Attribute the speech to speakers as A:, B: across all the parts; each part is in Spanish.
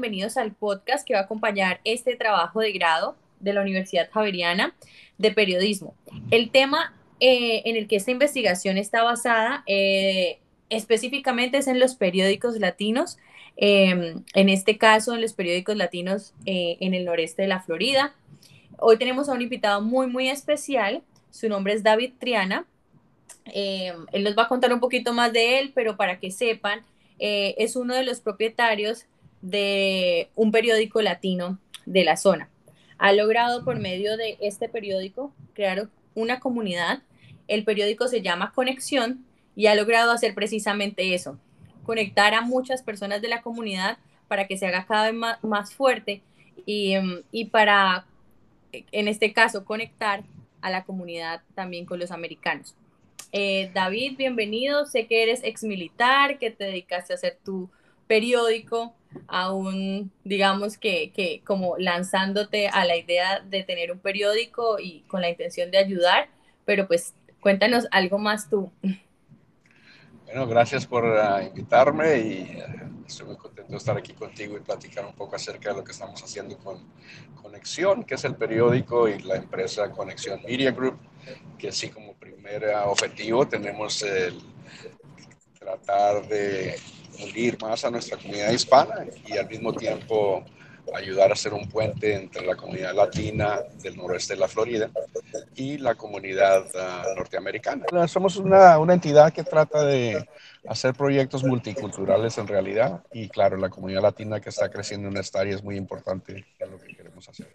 A: bienvenidos al podcast que va a acompañar este trabajo de grado de la Universidad Javeriana de Periodismo. El tema eh, en el que esta investigación está basada eh, específicamente es en los periódicos latinos, em, en este caso en los periódicos latinos eh, en el noreste de la Florida. Hoy tenemos a un invitado muy, muy especial, su nombre es David Triana. Em, él nos va a contar un poquito más de él, pero para que sepan, es uno de los propietarios de un periódico latino de la zona. Ha logrado por medio de este periódico crear una comunidad. El periódico se llama Conexión y ha logrado hacer precisamente eso, conectar a muchas personas de la comunidad para que se haga cada vez más, fuerte y, em, y para, en este caso, conectar a la comunidad también con los americanos. Eh, David, bienvenido. Sé que eres ex militar, que te dedicaste a hacer tu periódico, aún digamos que, que, como lanzándote a la idea de tener un periódico y con la intención de ayudar, pero pues cuéntanos algo más tú.
B: Bueno, gracias por uh, invitarme y uh, estoy muy contento de estar aquí contigo y platicar un poco acerca de lo que estamos haciendo con Conexión, que es el periódico y la empresa Conexión Media Group, que así como primer uh, objetivo tenemos el tratar de unir más a nuestra comunidad hispana y al mismo tiempo ayudar a hacer un puente entre la comunidad latina del noroeste de la Florida y la comunidad ah, norteamericana. Somos una, una, entidad que trata de hacer proyectos multiculturales en realidad y claro, la comunidad latina que está creciendo en esta área es muy importante en lo que queremos hacer.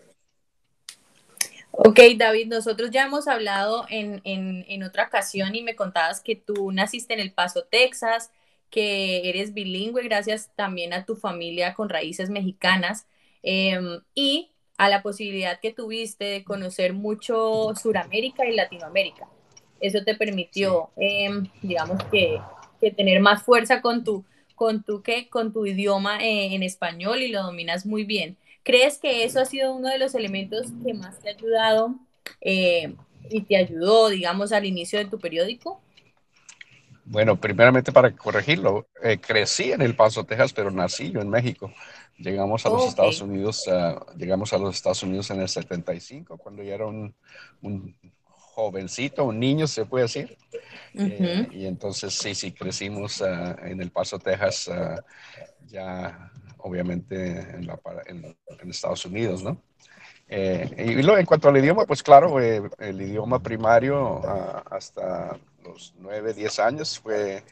A: Ok, David, nosotros ya hemos hablado en, en, en otra ocasión y me contabas que tú naciste en El Paso, Texas, que eres bilingüe gracias también a tu familia con raíces mexicanas em, y a la posibilidad que tuviste de conocer mucho Suramérica y Latinoamérica. Eso te permitió, em, digamos que, tener más fuerza con tu, con tu, ¿qué? Con tu idioma eh, en español y lo dominas muy bien. ¿Crees que eso ha sido uno de los elementos que más te ha ayudado eh, y te ayudó, digamos, al inicio de tu periódico?
B: Bueno, primeramente para corregirlo, eh, crecí en El Paso, Texas, pero nací yo en México. Llegamos a los Estados Unidos, uh, llegamos a los Estados Unidos en el 75, cuando ya era un, un jovencito, un niño, se puede decir. eh, y entonces sí, sí, crecimos uh, en El Paso, Texas, uh, ya obviamente en, la, en, en, Estados Unidos, ¿no? Eh, y luego, en cuanto al idioma, pues claro, eh, el idioma primario hasta los 9, 10 años fue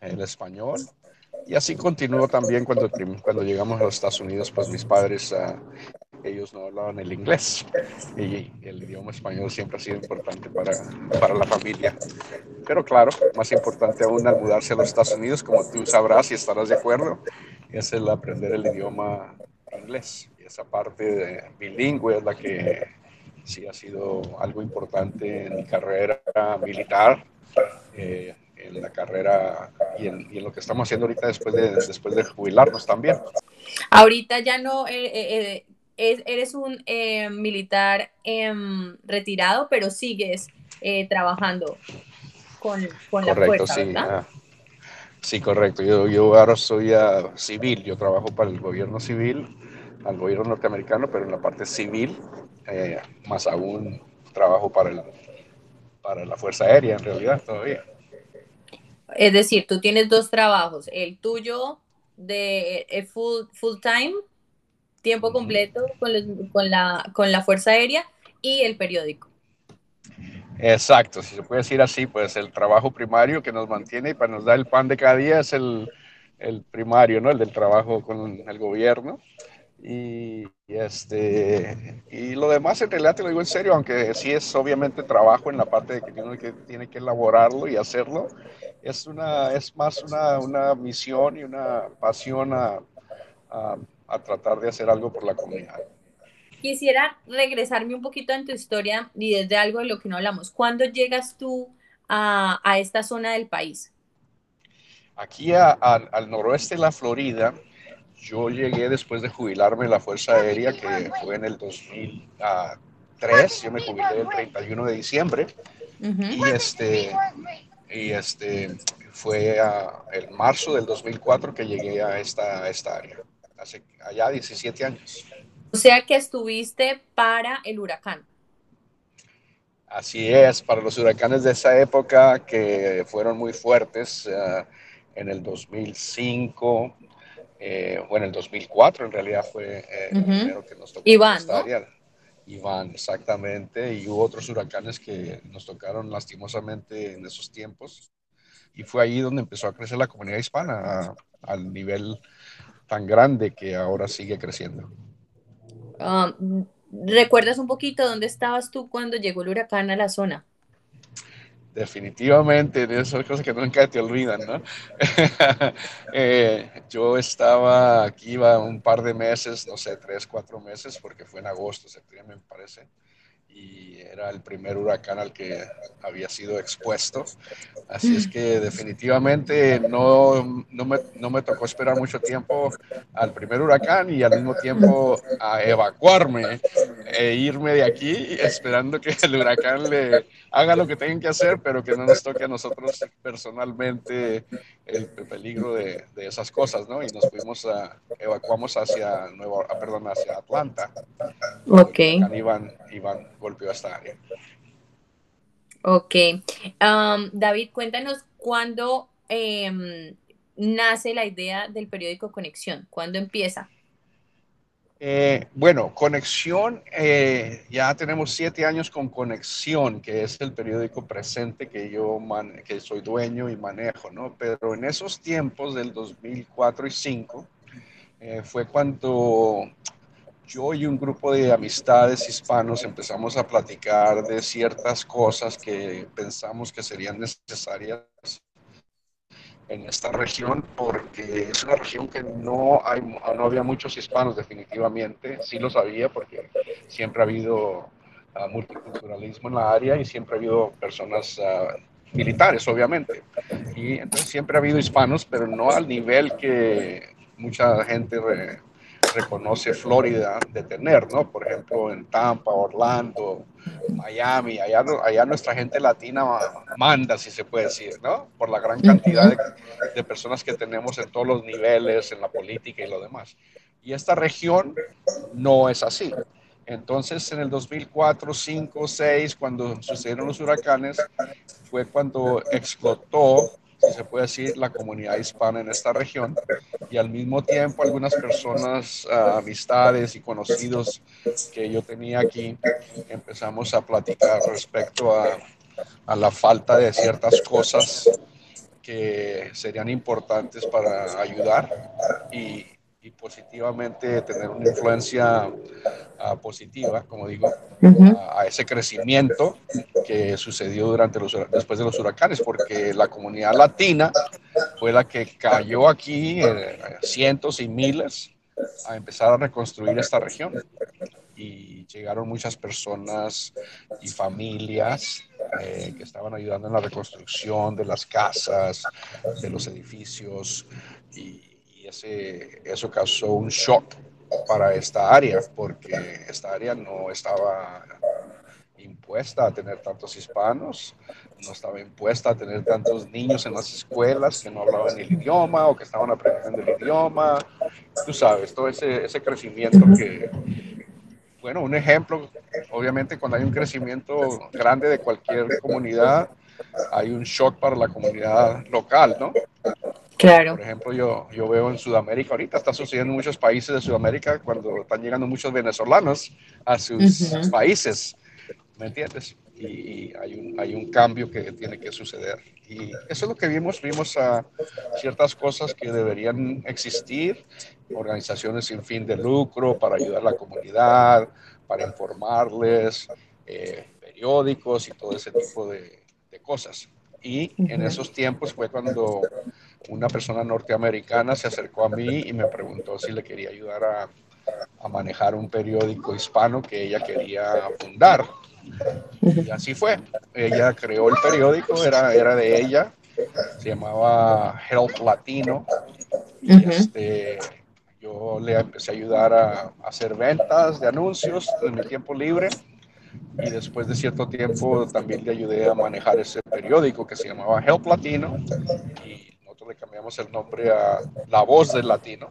B: el español. Y así continuó también cuando, cuando llegamos a los Estados Unidos, pues mis padres, uh, ellos no hablaban el inglés y el idioma español siempre ha sido importante para, para la familia. Pero claro, más importante aún al mudarse a los Estados Unidos, como tú sabrás y estarás de acuerdo, es el aprender el idioma inglés. Y esa parte de bilingüe es la que sí ha sido algo importante en mi carrera militar eh, en la carrera y en, y en, lo que estamos haciendo ahorita después de, después de jubilarnos también.
A: Ahorita ya no, eh, eh, eres un militar em, retirado, pero sigues trabajando con, con
B: correcto,
A: la fuerza,
B: sí, ¿verdad? Ah, sí, correcto. Yo, yo ahora soy uh, civil, yo trabajo para el gobierno civil, al gobierno norteamericano, pero en la parte civil, más aún trabajo para el para la Fuerza Aérea en realidad todavía.
A: Es decir, tú tienes dos trabajos, el tuyo de eh, full, full time, tiempo completo con, los, con, la, con la Fuerza Aérea y el periódico.
B: Exacto, si se puede decir así, pues el trabajo primario que nos mantiene y para nos da el pan de cada día es el, el primario, ¿no? El del trabajo con el gobierno. Y, y, este, y lo demás en realidad te lo digo en serio, aunque sí es obviamente trabajo en la parte de que tiene que, tiene que elaborarlo y hacerlo, es, una, es más una, una misión y una pasión a, a, a, tratar de hacer algo por la comunidad.
A: Quisiera regresarme un poquito en tu historia y desde algo de lo que no hablamos. ¿Cuándo llegas tú a, a esta zona del país?
B: Aquí al noroeste de la Florida, yo llegué después de jubilarme en la Fuerza Aérea, que fue en el 2003. Yo me jubilé el 31 de diciembre. Uh -huh. Y este, y este fue a, el marzo del 2004 que llegué a esta, a esta área. hace allá 17 años.
A: O sea que estuviste para el huracán.
B: Así es, para los huracanes de esa época que fueron muy fuertes uh, en el 2005, eh, o en el 2004 en realidad fue eh, el primero que nos tocó.
A: Iván, ¿no?
B: Iván, exactamente, y hubo otros huracanes que nos tocaron lastimosamente en esos tiempos. Y fue ahí donde empezó a crecer la comunidad hispana al nivel tan grande que ahora sigue creciendo.
A: Um, ¿Recuerdas un poquito dónde estabas tú cuando llegó el huracán a la zona?
B: Definitivamente, de esas cosas que nunca te olvidan, ¿no? eh, yo estaba aquí, iba un par de meses, no sé, tres, cuatro meses, porque fue en agosto, septiembre, me parece y era el primer huracán al que había sido expuesto. Así es que definitivamente no, no, me, no, me, tocó esperar mucho tiempo al primer huracán y al mismo tiempo a evacuarme e irme de aquí esperando que el huracán le haga lo que tenga que hacer, pero que no nos toque a nosotros personalmente el peligro de, de esas cosas, ¿no? Y nos fuimos a, evacuamos hacia, Nueva, perdón, hacia Atlanta.
A: Ok.
B: Iván, Iván golpeó esta área.
A: Ok. Um, David, cuéntanos cuándo eh, nace la idea del periódico Conexión, ¿cuándo empieza?
B: Eh, bueno, Conexión, eh, ya tenemos siete años con Conexión, que es el periódico presente que yo que soy dueño y manejo, ¿no? Pero en esos tiempos del 2004 y 2005 eh, fue cuando yo y un grupo de amistades hispanos empezamos a platicar de ciertas cosas que pensamos que serían necesarias en esta región porque es una región que no, hay, no había muchos hispanos definitivamente, sí lo sabía porque siempre ha habido uh, multiculturalismo en la área y siempre ha habido personas uh, militares, obviamente. Y entonces siempre ha habido hispanos, pero no al nivel que mucha gente re, reconoce Florida de tener, ¿no? Por ejemplo, en Tampa, Orlando, Miami, allá, allá nuestra gente latina manda, si se puede decir, ¿no? Por la gran cantidad de, de personas que tenemos en todos los niveles, en la política y lo demás. Y esta región no es así. Entonces, en el 2004, 5, 6, cuando sucedieron los huracanes, fue cuando explotó si se puede decir, la comunidad hispana en esta región. Y al mismo tiempo, algunas personas, uh, amistades y conocidos que yo tenía aquí, empezamos a platicar respecto a, a la falta de ciertas cosas que serían importantes para ayudar y, y positivamente tener una influencia uh, positiva, como digo, uh -huh. a, a, ese crecimiento que sucedió durante los, después de los huracanes, porque la comunidad latina fue la que cayó aquí, eh, cientos y miles, a empezar a reconstruir esta región. Y llegaron muchas personas y familias eh, que estaban ayudando en la reconstrucción de las casas, de los edificios, y, ese, eso causó un shock para esta área, porque esta área no estaba impuesta a tener tantos hispanos, no estaba impuesta a tener tantos niños en las escuelas que no hablaban el idioma o que estaban aprendiendo el idioma. Tú sabes, todo ese, ese crecimiento que, bueno, un ejemplo, obviamente cuando hay un crecimiento grande de cualquier comunidad, hay un shock para la comunidad local, ¿no?
A: Claro.
B: Por ejemplo, yo, yo veo en Sudamérica, ahorita está sucediendo en muchos países de Sudamérica cuando están llegando muchos venezolanos a sus uh -huh. países, ¿me entiendes? Y hay un, hay un cambio que tiene que suceder. Y eso es lo que vimos, vimos a ciertas cosas que deberían existir, organizaciones sin fin de lucro para ayudar a la comunidad, para informarles, eh, periódicos y todo ese tipo de, de cosas. Y uh -huh. en esos tiempos fue cuando una persona norteamericana se acercó a mí y me preguntó si le quería ayudar a, a manejar un periódico hispano que ella quería fundar. Y así fue. Ella creó el periódico, era, era de ella, se llamaba Health Latino. Y uh -huh. este, yo le empecé a ayudar a, a, hacer ventas de anuncios en mi tiempo libre. Y después de cierto tiempo también le ayudé a manejar ese periódico que se llamaba Help Latino. Y cambiamos el nombre a La Voz del Latino.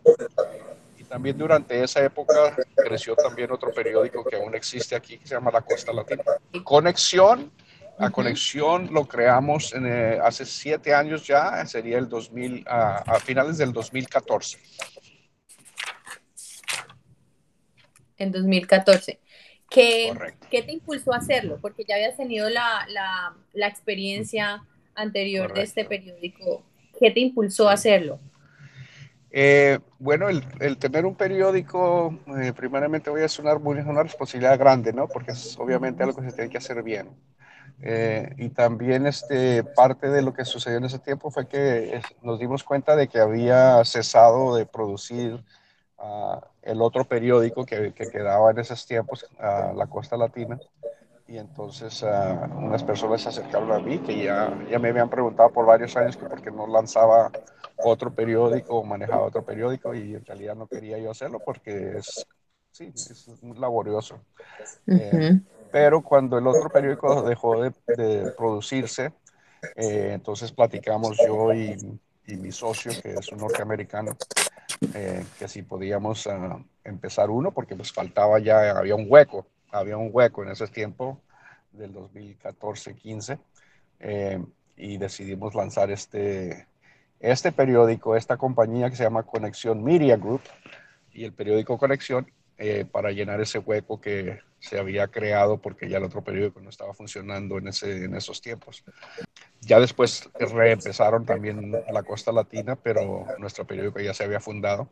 B: Y también durante esa época creció también otro periódico que aún existe aquí que se llama La Costa Latina. Conexión, la Conexión lo creamos en, eh, hace siete años ya, sería el 2000, a finales del 2014.
A: En 2014. ¿Qué, ¿Qué, te impulsó a hacerlo? Porque ya habías tenido la, la, la experiencia anterior de este periódico. ¿Qué te impulsó a hacerlo?
B: Eh, bueno, el, el, tener un periódico, eh, primeramente voy a sonar muy, una responsabilidad grande, ¿no? Porque es obviamente algo que se tiene que hacer bien. Eh, y también este, parte de lo que sucedió en ese tiempo fue que nos dimos cuenta de que había cesado de producir uh, el otro periódico que, que, quedaba en esos tiempos, uh, La Costa Latina. Y entonces uh, unas personas se acercaron a mí que ya, ya me habían preguntado por varios años que por qué no lanzaba otro periódico o manejaba otro periódico y en realidad no quería yo hacerlo porque es, sí, es muy laborioso. eh, pero cuando el otro periódico dejó de, de producirse, eh, entonces platicamos yo y, y, mi socio, que es un norteamericano, eh, que si podíamos uh, empezar uno, porque pues faltaba ya, había un hueco, había un hueco en ese tiempo del 2014-15, eh, y decidimos lanzar este, este periódico, esta compañía que se llama Conexión Media Group y el periódico Conexión eh, para llenar ese hueco que se había creado porque ya el otro periódico no estaba funcionando en, ese, en esos tiempos. Ya después reempezaron también la Costa Latina, pero nuestro periódico ya se había fundado.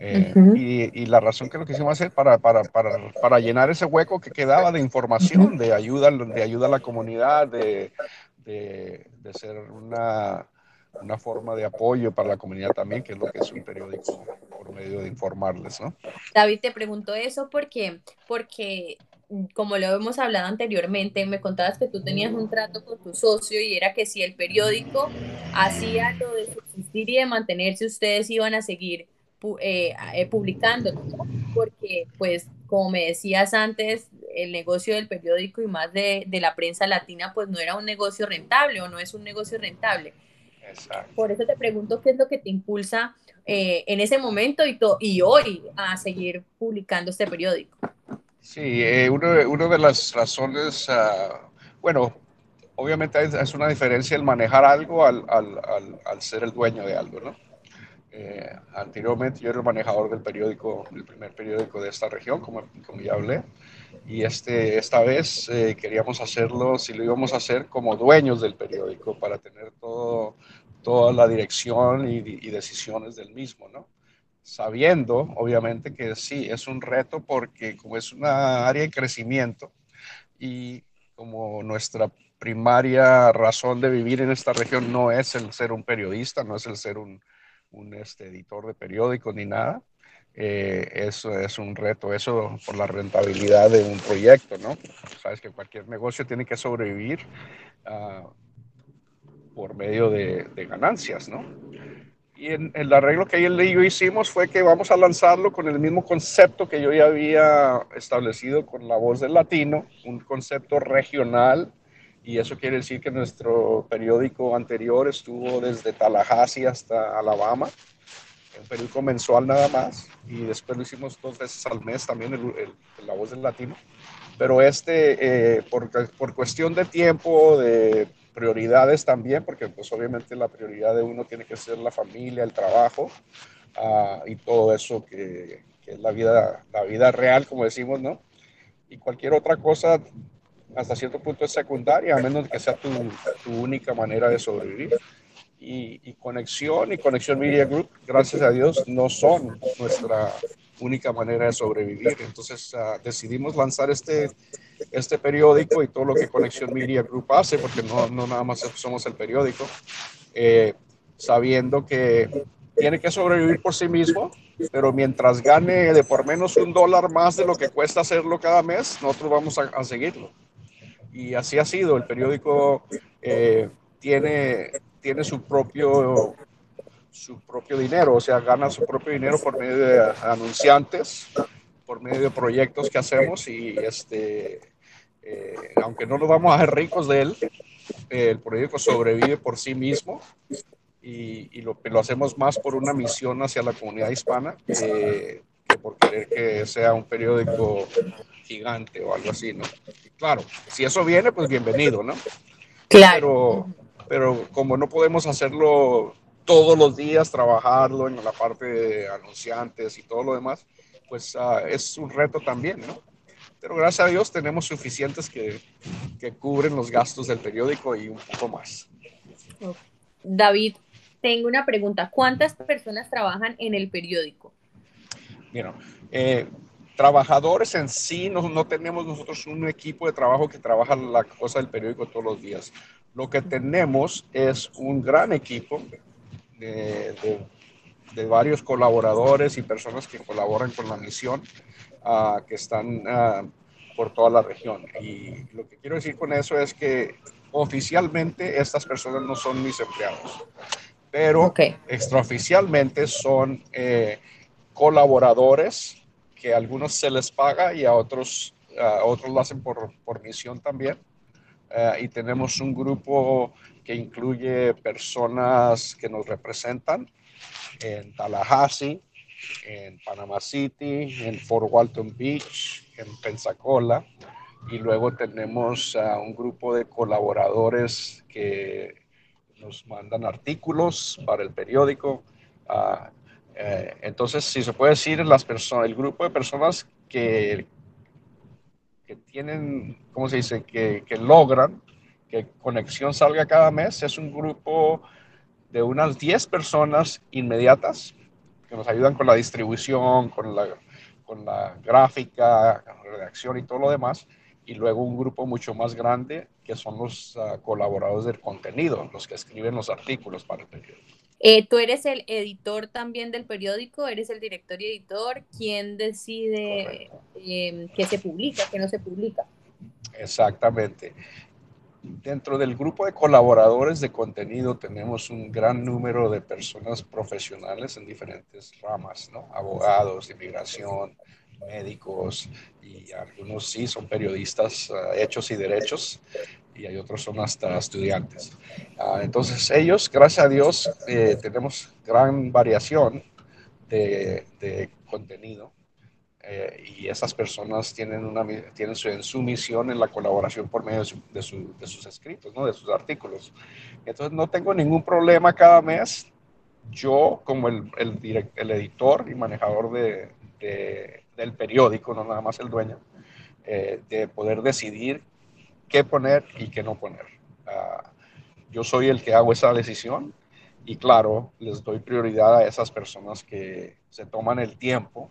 B: Eh, uh -huh. y, y, la razón que lo quisimos hacer para, para, para, para, llenar ese hueco que quedaba de información, de ayuda, de ayuda a la comunidad, de, de, de ser una, una forma de apoyo para la comunidad también, que es lo que es un periódico por medio de informarles, ¿no?
A: David, te pregunto eso porque, porque como lo hemos hablado anteriormente, me contabas que tú tenías un trato con tu socio y era que si el periódico hacía lo de subsistir y de mantenerse, ustedes iban a seguir eh, eh, porque pues como me decías antes, el negocio del periódico y más de, de la prensa latina pues no era un negocio rentable o no es un negocio rentable. Exacto. Por eso te pregunto qué es lo que te impulsa eh, en ese momento y, y, hoy a seguir publicando este periódico.
B: Sí, eh, uno, uno, de las razones, uh, bueno, obviamente es una diferencia el manejar algo al, al, al, al ser el dueño de algo, ¿no? Eh, anteriormente yo era el manejador del periódico, el primer periódico de esta región, como, como ya hablé, y este, esta vez eh, queríamos hacerlo, si lo íbamos a hacer como dueños del periódico, para tener todo, toda la dirección y, y decisiones del mismo, ¿no? Sabiendo, obviamente, que sí, es un reto porque como es una área de crecimiento y como nuestra primaria razón de vivir en esta región no es el ser un periodista, no es el ser un, un este, editor de periódicos ni nada. Eh, eso es un reto, eso por la rentabilidad de un proyecto, ¿no? Sabes que cualquier negocio tiene que sobrevivir uh, por medio de, de, ganancias, ¿no? Y en, el arreglo que él y yo hicimos fue que vamos a lanzarlo con el mismo concepto que yo ya había establecido con La Voz del Latino, un concepto regional, y eso quiere decir que nuestro periódico anterior estuvo desde Tallahassee hasta Alabama, un periódico mensual nada más, y después lo hicimos dos veces al mes también, el, La Voz del Latino. Pero este, eh, por, por, cuestión de tiempo, de prioridades también, porque pues obviamente la prioridad de uno tiene que ser la familia, el trabajo uh, y todo eso que, que es la vida, la vida real, como decimos, ¿no? Y cualquier otra cosa hasta cierto punto es secundaria, a menos que sea tu, tu única manera de sobrevivir. Y, y, Conexión y Conexión Media Group, gracias a Dios, no son nuestra única manera de sobrevivir. Entonces uh, decidimos lanzar este, este periódico y todo lo que Conexión Media Group hace, porque no, no nada más somos el periódico, eh, sabiendo que tiene que sobrevivir por sí mismo, pero mientras gane de por menos un dólar más de lo que cuesta hacerlo cada mes, nosotros vamos a, a seguirlo y así ha sido. El periódico eh, tiene, tiene su propio su propio dinero, o sea, gana su propio dinero por medio de anunciantes, por medio de proyectos que hacemos y este, eh, aunque no nos vamos a hacer ricos de él, el periódico sobrevive por sí mismo y, lo, hacemos más por una misión hacia la comunidad hispana que, por querer que sea un periódico gigante o algo así, ¿no? Claro, si eso viene, pues bienvenido, ¿no? Claro. Pero, pero como no podemos hacerlo todos los días, trabajarlo en la parte de anunciantes y todo lo demás, pues ah, es un reto también, ¿no? Pero gracias a Dios tenemos suficientes que, que cubren los gastos del periódico y un poco más.
A: David, tengo una pregunta. ¿Cuántas personas trabajan en el periódico?
B: Mira, eh, trabajadores en sí, no, no, tenemos nosotros un equipo de trabajo que trabaja la cosa del periódico todos los días. Lo que tenemos es un gran equipo de, de, varios colaboradores y personas que colaboran con la misión, uh, que están uh, por toda la región. Y lo que quiero decir con eso es que oficialmente estas personas no son mis empleados pero extraoficialmente son eh, colaboradores que a algunos se les paga y a otros, a otros lo hacen por, por misión también. Uh, y tenemos un grupo que incluye personas que nos representan en Tallahassee, en Panama City, en Fort Walton Beach, en Pensacola. Y luego tenemos uh, un grupo de colaboradores que nos mandan artículos para el periódico. Uh, eh, entonces, si se puede decir, las personas, el grupo de personas que, que tienen, ¿cómo se dice?, que, que logran que Conexión salga cada mes, es un grupo de unas 10 personas inmediatas que nos ayudan con la distribución, con la, con la gráfica, redacción y todo lo demás y luego un grupo mucho más grande que son los uh, colaboradores del contenido, los que escriben los artículos para el periódico.
A: Eh, ¿Tú eres el editor también del periódico? ¿Eres el director y editor? ¿Quién decide eh, qué se publica, qué no se publica?
B: Exactamente. Dentro del grupo de colaboradores de contenido tenemos un gran número de personas profesionales en diferentes ramas, ¿no? Abogados, inmigración, médicos y algunos sí son periodistas uh, hechos y derechos y hay otros son hasta estudiantes. Uh, entonces ellos, gracias a Dios, eh, tenemos gran variación de, de contenido eh, y esas personas tienen, una, tienen su, en su misión en la colaboración por medio de, su, de, su, de sus escritos, ¿no? de sus artículos. Entonces no tengo ningún problema cada mes yo como el, el, el editor y manejador de, del periódico, no nada más el dueño, eh, de poder decidir qué poner y qué no poner. Uh, yo soy el que hago esa decisión y claro, les doy prioridad a esas personas que se toman el tiempo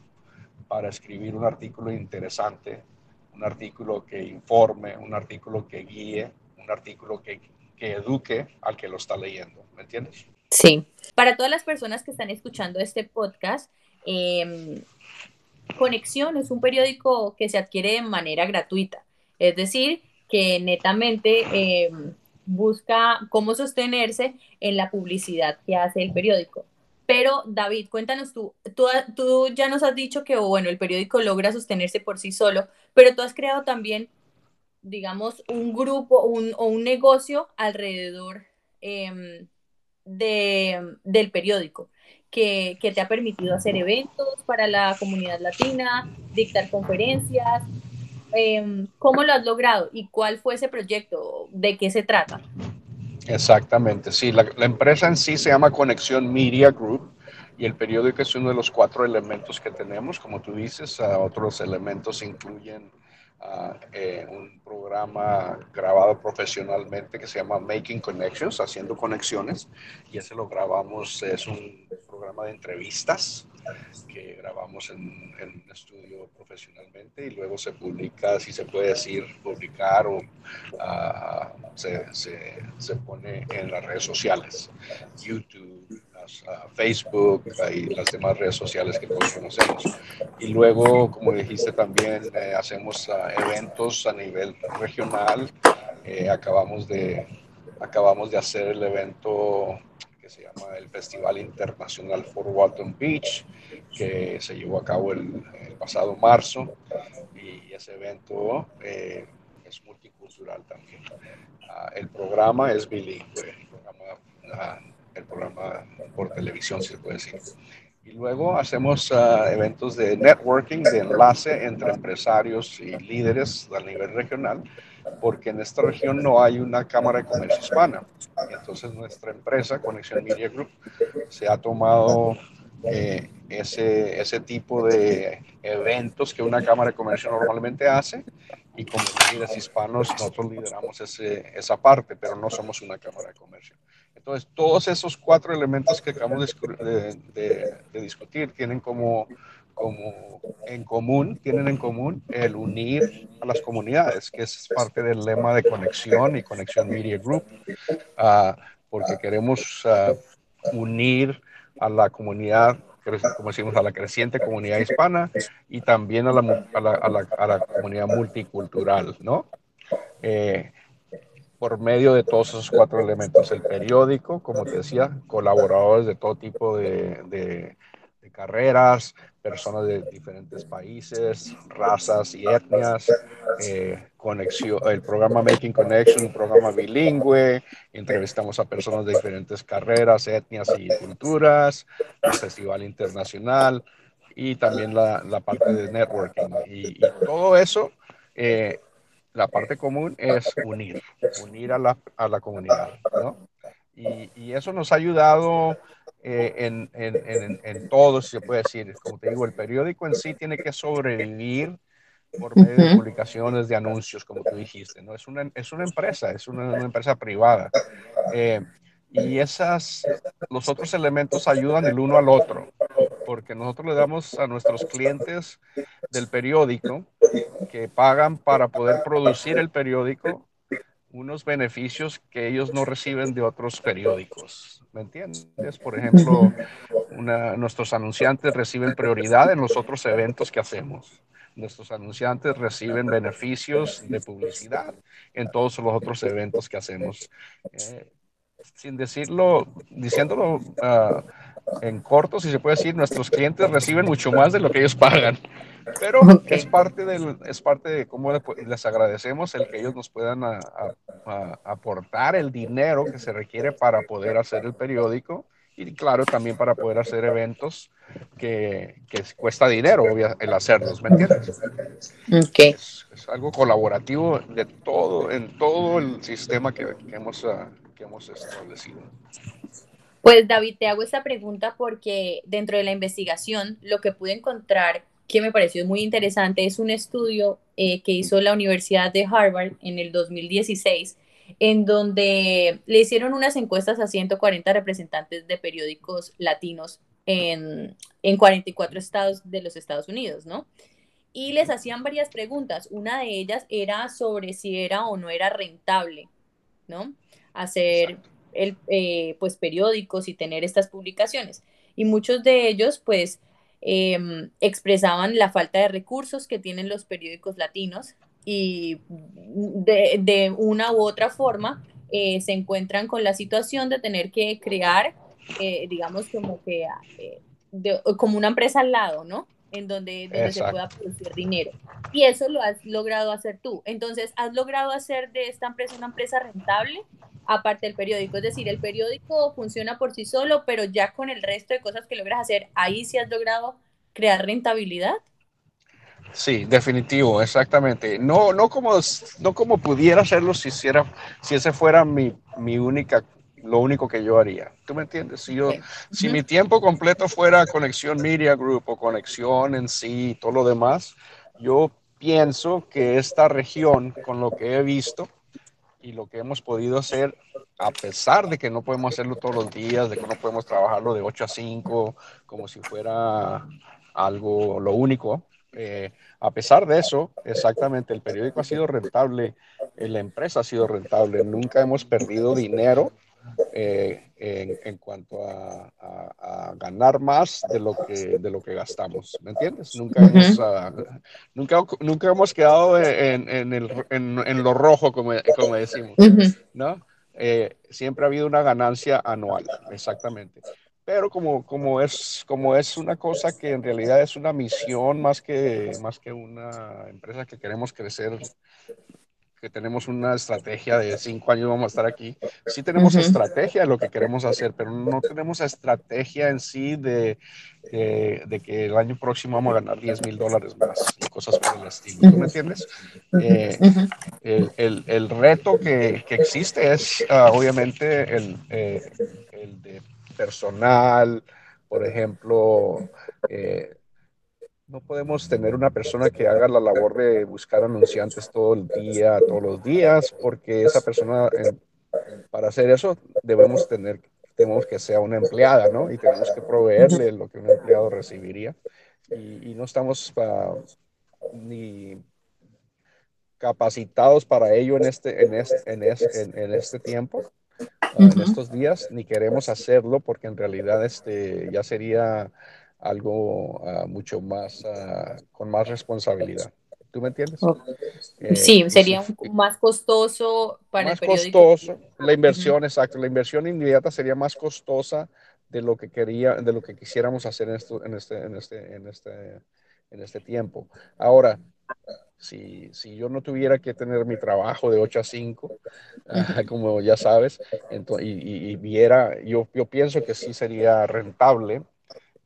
B: para escribir un artículo interesante, un artículo que informe, un artículo que guíe, un artículo que, que eduque al que lo está leyendo. ¿Me entiendes?
A: Sí. Para todas las personas que están escuchando este podcast, eh, Conexión es un periódico que se adquiere de manera gratuita, es decir, que netamente eh, busca cómo sostenerse en la publicidad que hace el periódico. Pero David, cuéntanos tú, tú, ya nos has dicho que bueno, el periódico logra sostenerse por sí solo, pero tú has creado también, digamos, un grupo o un negocio alrededor eh, de, del periódico que, te ha permitido hacer eventos para la comunidad latina, dictar conferencias. Em, ¿Cómo lo has logrado y cuál fue ese proyecto? ¿De qué se trata?
B: Exactamente, sí, la, la empresa en sí se llama Conexión Media Group y el periódico es uno de los cuatro elementos que tenemos. Como tú dices, otros elementos incluyen uh, eh, un programa grabado profesionalmente que se llama Making Connections, haciendo conexiones, y ese lo grabamos, es un programa de entrevistas que grabamos en, en, un estudio profesionalmente y luego se publica, si se puede decir, publicar o uh, se, se, se, pone en las redes sociales, YouTube, uh, Facebook y las demás redes sociales que todos conocemos. Y luego, como dijiste también, eh, hacemos uh, eventos a nivel regional. Eh, acabamos, de, acabamos de hacer el evento que se llama el Festival Internacional for Walton Beach, que se llevó a cabo el, el pasado marzo. Y ese evento eh, es multicultural también. Uh, el programa es bilingüe, el programa uh, el programa por televisión, si se puede decir. Y luego hacemos uh, eventos de networking, de enlace entre empresarios y líderes a nivel regional, porque en esta región no hay una Cámara de Comercio Hispana. Entonces nuestra empresa, Conexión Media Group, se ha tomado eh, ese, ese tipo de eventos que una Cámara de Comercio normalmente hace y como líderes hispanos nosotros lideramos ese, esa parte, pero no somos una Cámara de Comercio. Entonces, todos esos cuatro elementos que acabamos de, discutir tienen como, como en común, tienen en común el unir a las comunidades, que es parte del lema de conexión y conexión Media Group, uh, porque queremos uh, unir a la comunidad, como decimos, a la creciente comunidad hispana y también a la, a la, a la, a la comunidad multicultural, ¿no? Eh, por medio de todos esos cuatro elementos. El periódico, como te decía, colaboradores de todo tipo de, de, carreras, personas de diferentes países, razas y etnias, eh, conexión, el programa Making Connection, un programa bilingüe, entrevistamos a personas de diferentes carreras, etnias y culturas, un festival internacional y también la, la parte de networking. Y, y todo eso eh, la parte común es unir, unir a la, a la comunidad, ¿no? Y, y, eso nos ha ayudado eh, en, en, en, todo, si se puede decir. Como te digo, el periódico en sí tiene que sobrevivir por medio de publicaciones, de anuncios, como tú dijiste, ¿no? Es una, es una empresa, es una, una empresa privada. Eh, y esas, los otros elementos ayudan el uno al otro, porque nosotros le damos a nuestros clientes del periódico que pagan para poder producir el periódico unos beneficios que ellos no reciben de otros periódicos. ¿Me entiendes? Por ejemplo, nuestros anunciantes reciben prioridad en los otros eventos que hacemos. Nuestros anunciantes reciben beneficios de publicidad en todos los otros eventos que hacemos. Eh, sin decirlo, diciéndolo uh, en corto, si se puede decir, nuestros clientes reciben mucho más de lo que ellos pagan. Pero okay. es, parte del, es parte de cómo les agradecemos el que ellos nos puedan a, a, a aportar el dinero que se requiere para poder hacer el periódico y claro, también para poder hacer eventos que, que cuesta dinero el hacerlos, ¿me entiendes?
A: Okay.
B: Es, es, algo colaborativo de todo, en todo el sistema que, que hemos... Uh, que hemos establecido.
A: Pues David, te hago esta pregunta porque dentro de la investigación lo que pude encontrar que me pareció muy interesante es un estudio eh, que hizo la Universidad de Harvard en el 2016, en donde le hicieron unas encuestas a 140 representantes de periódicos latinos en, en 44 estados de los Estados Unidos, ¿no? Y les hacían varias preguntas. Una de ellas era sobre si era o no era rentable, ¿no? hacer el, eh, pues periódicos y tener estas publicaciones. Y muchos de ellos pues eh, expresaban la falta de recursos que tienen los periódicos latinos y de, de una u otra forma eh, se encuentran con la situación de tener que crear, eh, digamos, como que como una empresa al lado, ¿no? En donde, donde se pueda producir dinero. Y eso lo has logrado hacer tú. Entonces, ¿has logrado hacer de esta empresa una empresa rentable? Aparte del periódico, es decir, el periódico funciona por sí solo, pero ya con el resto de cosas que logras hacer, ahí sí has logrado crear rentabilidad.
B: Sí, definitivo, exactamente. No, no como, no como pudiera hacerlo si hiciera, si ese fuera mi, mi única lo único que yo haría. ¿Tú me entiendes? Si, yo, si mi tiempo completo fuera conexión Media Group o conexión en sí y todo lo demás, yo pienso que esta región, con lo que he visto y lo que hemos podido hacer, a pesar de que no podemos hacerlo todos los días, de que no podemos trabajarlo de 8 a 5, como si fuera algo lo único, eh, a pesar de eso, exactamente, el periódico ha sido rentable, la empresa ha sido rentable, nunca hemos perdido dinero eh, en, en, cuanto a, a, a, ganar más de lo que, de lo que gastamos, ¿me entiendes? Nunca, uh -huh. hemos, uh, nunca, nunca hemos quedado en, en, el, en, lo rojo, como, como decimos, uh -huh. ¿no? Eh, siempre ha habido una ganancia anual, exactamente. Pero como, como, es, como es una cosa que en realidad es una misión más que, más que una empresa que queremos crecer que tenemos una estrategia de cinco años vamos a estar aquí. Sí tenemos estrategia de lo que queremos hacer, pero no tenemos estrategia en sí de, de, que el año próximo vamos a ganar 10 mil dólares más y cosas por el estilo. ¿Tú me entiendes? Eh, el, el, el, reto que, que existe es uh, obviamente el, eh, el de personal, por ejemplo, eh, no podemos tener una persona que haga la labor de buscar anunciantes todo el día, todos los días, porque esa persona, para hacer eso, debemos tener, tenemos que sea una empleada, ¿no? Y tenemos que proveerle lo que un empleado recibiría. Y, no estamos ah, ni capacitados para ello en este, en este, en este, en este tiempo. Ah, en estos días, ni queremos hacerlo porque en realidad este ya sería algo uh, mucho más, uh, con más responsabilidad. ¿Tú me entiendes?
A: Eh, sí, sería más costoso para
B: más el costoso, la inversión, exacto, la inversión inmediata sería más costosa de lo que quería, de lo que quisiéramos hacer en, esto, en, este, en, este, en, este, en este tiempo. Ahora, si, si, yo no tuviera que tener mi trabajo de 8 a 5, como ya sabes, y, y, viera, yo, yo pienso que sí sería rentable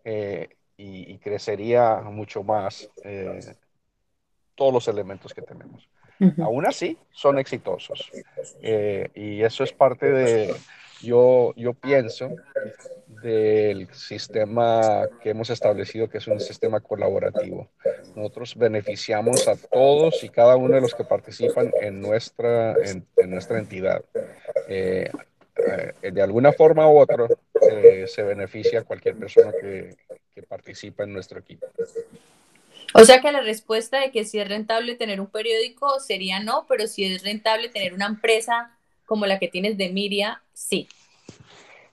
B: eh, y, crecería mucho más eh, todos los elementos que tenemos. Aún así, son exitosos. Eh, y eso es parte de, yo, yo pienso, del sistema que hemos establecido, que es un sistema colaborativo. Nosotros beneficiamos a todos y cada uno de los que participan en nuestra, en, nuestra entidad. de alguna forma u otra, se beneficia a cualquier persona que, que participa en nuestro equipo.
A: O sea que la respuesta de que si es rentable tener un periódico sería no, pero si es rentable tener una empresa como la que tienes de Miria, sí.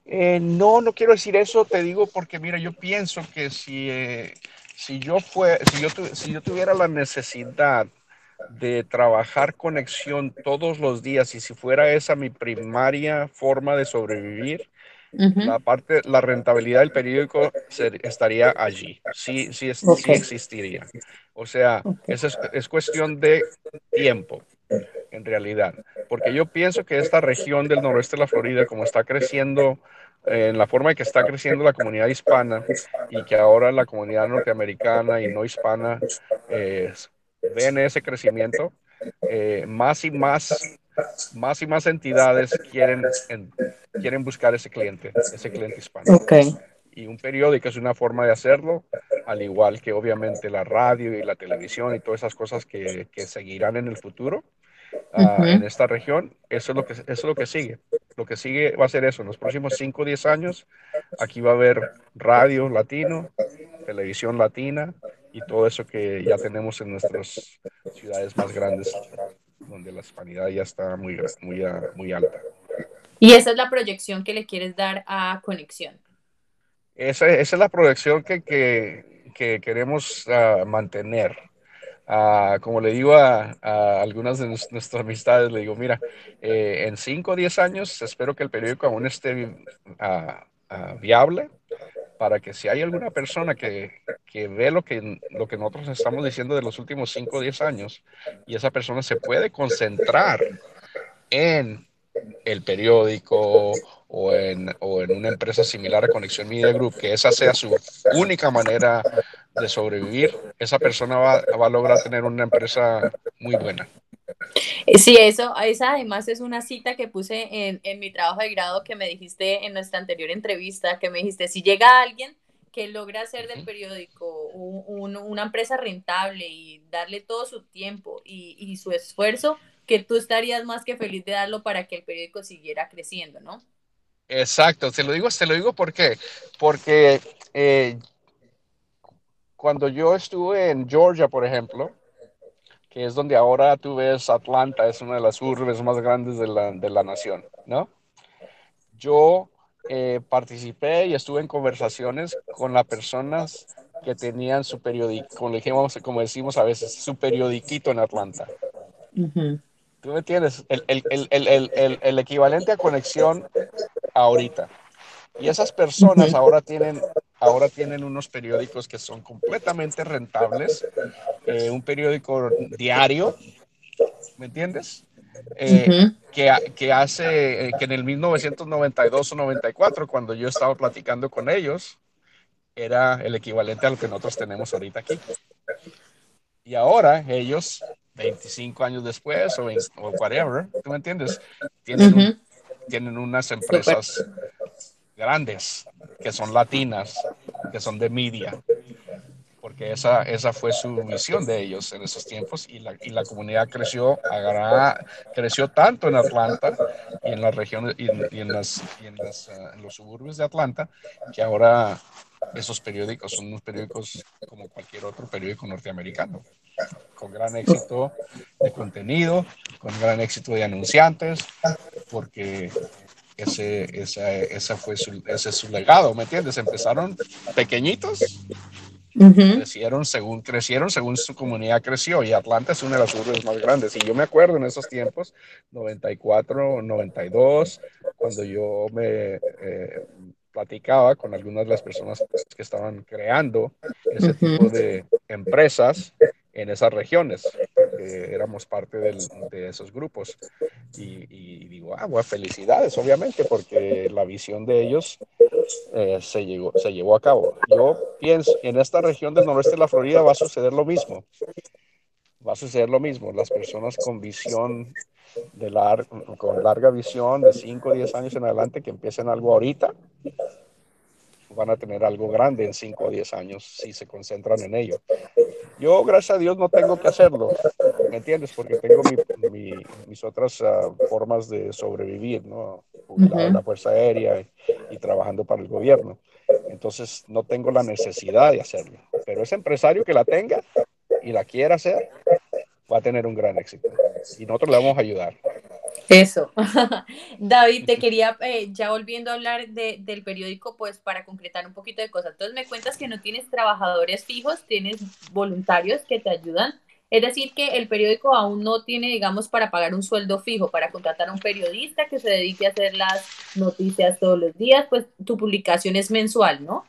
B: Eh, no, no quiero decir eso, te digo porque mira, yo pienso que si, eh, si, yo, fue, si, yo si yo tuviera la necesidad de trabajar conexión todos los días y si fuera esa mi primaria forma de sobrevivir, la parte, la rentabilidad del periódico estaría allí, sí, sí, sí existiría. O sea, eso es, es, cuestión de tiempo, en realidad. Porque yo pienso que esta región del noroeste de la Florida, como está creciendo, eh, en la forma en que está creciendo la comunidad hispana y que ahora la comunidad norteamericana y no hispana eh, ven ese crecimiento, eh, más y más más y más entidades quieren, quieren buscar ese cliente, ese cliente hispano. Y un periódico es una forma de hacerlo, al igual que obviamente la radio y la televisión y todas esas cosas que, que seguirán en el futuro ah, en esta región. Eso es, lo que, eso es lo que sigue. Lo que sigue va a ser eso. En los próximos 5 o 10 años, aquí va a haber radio latino, televisión latina y todo eso que ya tenemos en nuestras ciudades más grandes donde la hispanidad ya está muy, muy, muy alta.
A: Y esa es la proyección que le quieres dar a Conexión.
B: Esa, esa es la proyección que, que, que queremos uh, mantener. Uh, como le digo a, a, algunas de nuestras amistades, le digo, mira, eh, en 5 o 10 años espero que el periódico aún esté uh, viable para que si hay alguna persona que, que, ve lo que, lo que nosotros estamos diciendo de los últimos 5 o 10 años y esa persona se puede concentrar en el periódico o en, o en una empresa similar a Conexión Media Group, que esa sea su única manera de sobrevivir, esa persona va, va a lograr tener una empresa muy buena.
A: Eh, sí, eso, esa además es una cita que puse en, en, mi trabajo de grado que me dijiste en nuestra anterior entrevista, que me dijiste, si llega alguien que logra hacer del periódico un, una empresa rentable y darle todo su tiempo y, y, su esfuerzo, que tú estarías más que feliz de darlo para que el periódico siguiera creciendo, ¿no?
B: Exacto, te lo digo, te lo digo ¿por qué? porque eh, cuando yo estuve en Georgia, por ejemplo, que es donde ahora tú ves Atlanta, es una de las urbes más grandes de la, de la nación, ¿no? Yo eh, participé y estuve en conversaciones con las personas que tenían su periódico, como, como decimos a veces, su periodiquito en Atlanta. ¿Tú me entiendes? El, el, el, el, equivalente a conexión ahorita. Y esas personas ahora tienen ahora tienen unos periódicos que son completamente rentables, eh, un periódico diario, ¿me entiendes? eh, que, que, hace, eh, que en el 1992 o 94, cuando yo estaba platicando con ellos, era el equivalente a lo que nosotros tenemos ahorita aquí. Y ahora ellos, 25 años después o, o whatever, ¿tú me entiendes? Tienen, tienen unas empresas grandes que son latinas, que son de media, porque esa, esa fue su visión de ellos en esos tiempos y la, y la comunidad creció, agarrá, creció tanto en Atlanta y en las regiones y en, las, y en, las, uh, en los suburbios de Atlanta que ahora esos periódicos son unos periódicos como cualquier otro periódico norteamericano, con gran éxito de contenido, con gran éxito de anunciantes, porque ese, esa, fue su, ese es su legado, ¿me entiendes? Empezaron pequeñitos, crecieron, según, crecieron según su comunidad creció y Atlanta es una de las urbes más grandes. Y yo me acuerdo en esos tiempos, 94, 92, cuando yo me... Eh, platicaba con algunas de las personas que estaban creando ese tipo de empresas en esas regiones, éramos parte del, de esos grupos. Y, y digo, ah, bueno, felicidades, obviamente, porque la visión de ellos eh, se, llegó, se llevó a cabo. Yo pienso, en esta región del noroeste de la Florida va a suceder lo mismo. Va a suceder lo mismo. Las personas con visión de lar con larga visión de 5 o 10 años en adelante que empiecen algo ahorita, van a tener algo grande en 5 o 10 años si se concentran en ello. Yo, gracias a Dios, no tengo que hacerlo, ¿me entiendes? Porque tengo mi, mi, mis otras uh, formas de sobrevivir, ¿no? En la Fuerza Aérea y, y, trabajando para el gobierno. Entonces, no tengo la necesidad de hacerlo. Pero ese empresario que la tenga y la quiera hacer, va a tener un gran éxito. Y nosotros le vamos a ayudar.
A: Eso. David, te quería, eh, ya volviendo a hablar de, del periódico, pues para concretar un poquito de cosas. Entonces me cuentas que no tienes trabajadores fijos, tienes voluntarios que te ayudan. Es decir, que el periódico aún no tiene, digamos, para pagar un sueldo fijo, para contratar a un periodista que se dedique a hacer las noticias todos los días, pues tu publicación es mensual, ¿no?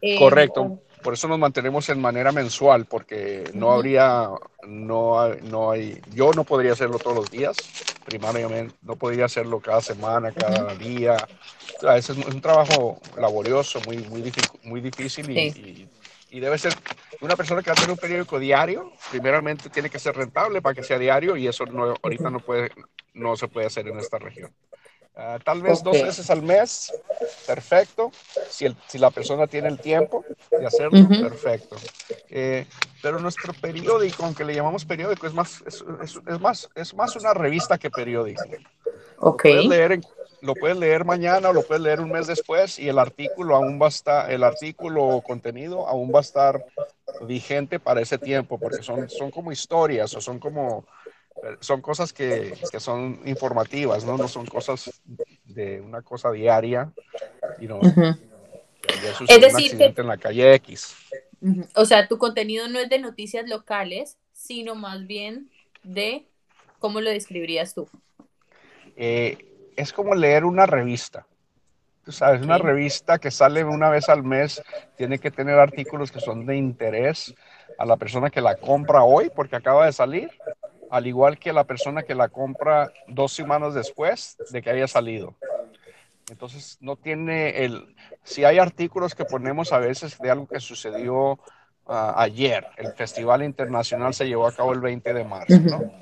B: Eh, Correcto por eso nos mantenemos en manera mensual, porque no habría, no, no hay, yo no podría hacerlo todos los días, primariamente, no podría hacerlo cada semana, cada día. O es un trabajo laborioso, muy, muy, muy difícil y, y, debe ser, una persona que va a tener un periódico diario, primeramente tiene que ser rentable para que sea diario y eso no, ahorita no, puede, no se puede hacer en esta región. Uh, tal vez okay. dos veces al mes, perfecto. Si, el, si, la persona tiene el tiempo de hacerlo, uh -huh. perfecto. Eh, pero nuestro periódico, aunque le llamamos periódico, es más, es, es, es más, es más una revista que periódico.
A: Okay.
B: Lo, puedes leer en, lo puedes leer mañana o lo puedes leer un mes después y el artículo aún va a estar, el artículo o contenido aún va a estar vigente para ese tiempo, porque son, son como historias o son como son cosas que, que, son informativas, ¿no? No son cosas de una cosa diaria, you know, uh -huh.
A: es decir,
B: que, en la calle X.
A: Uh -huh. O sea, tu contenido no es de noticias locales, sino más bien de, ¿cómo lo describirías tú?
B: Eh, es como leer una revista. Tú sabes, una revista que sale una vez al mes tiene que tener artículos que son de interés a la persona que la compra hoy porque acaba de salir al igual que la persona que la compra dos semanas después de que haya salido. Entonces, no tiene el... Si hay artículos que ponemos a veces de algo que sucedió uh, ayer, el Festival Internacional se llevó a cabo el 20 de marzo, ¿no?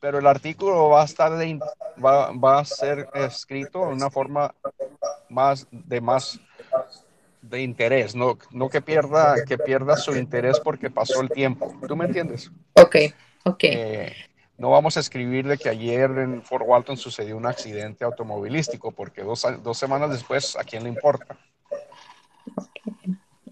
B: Pero el artículo va a estar de, va, va a ser escrito de una forma más de más de interés, no, no que pierda que pierda su interés porque pasó el tiempo. ¿Tú me entiendes?
A: Ok. Okay.
B: Eh, no vamos a escribir de que ayer en Fort Walton sucedió un accidente automovilístico, porque dos, dos semanas después, ¿a quién le importa?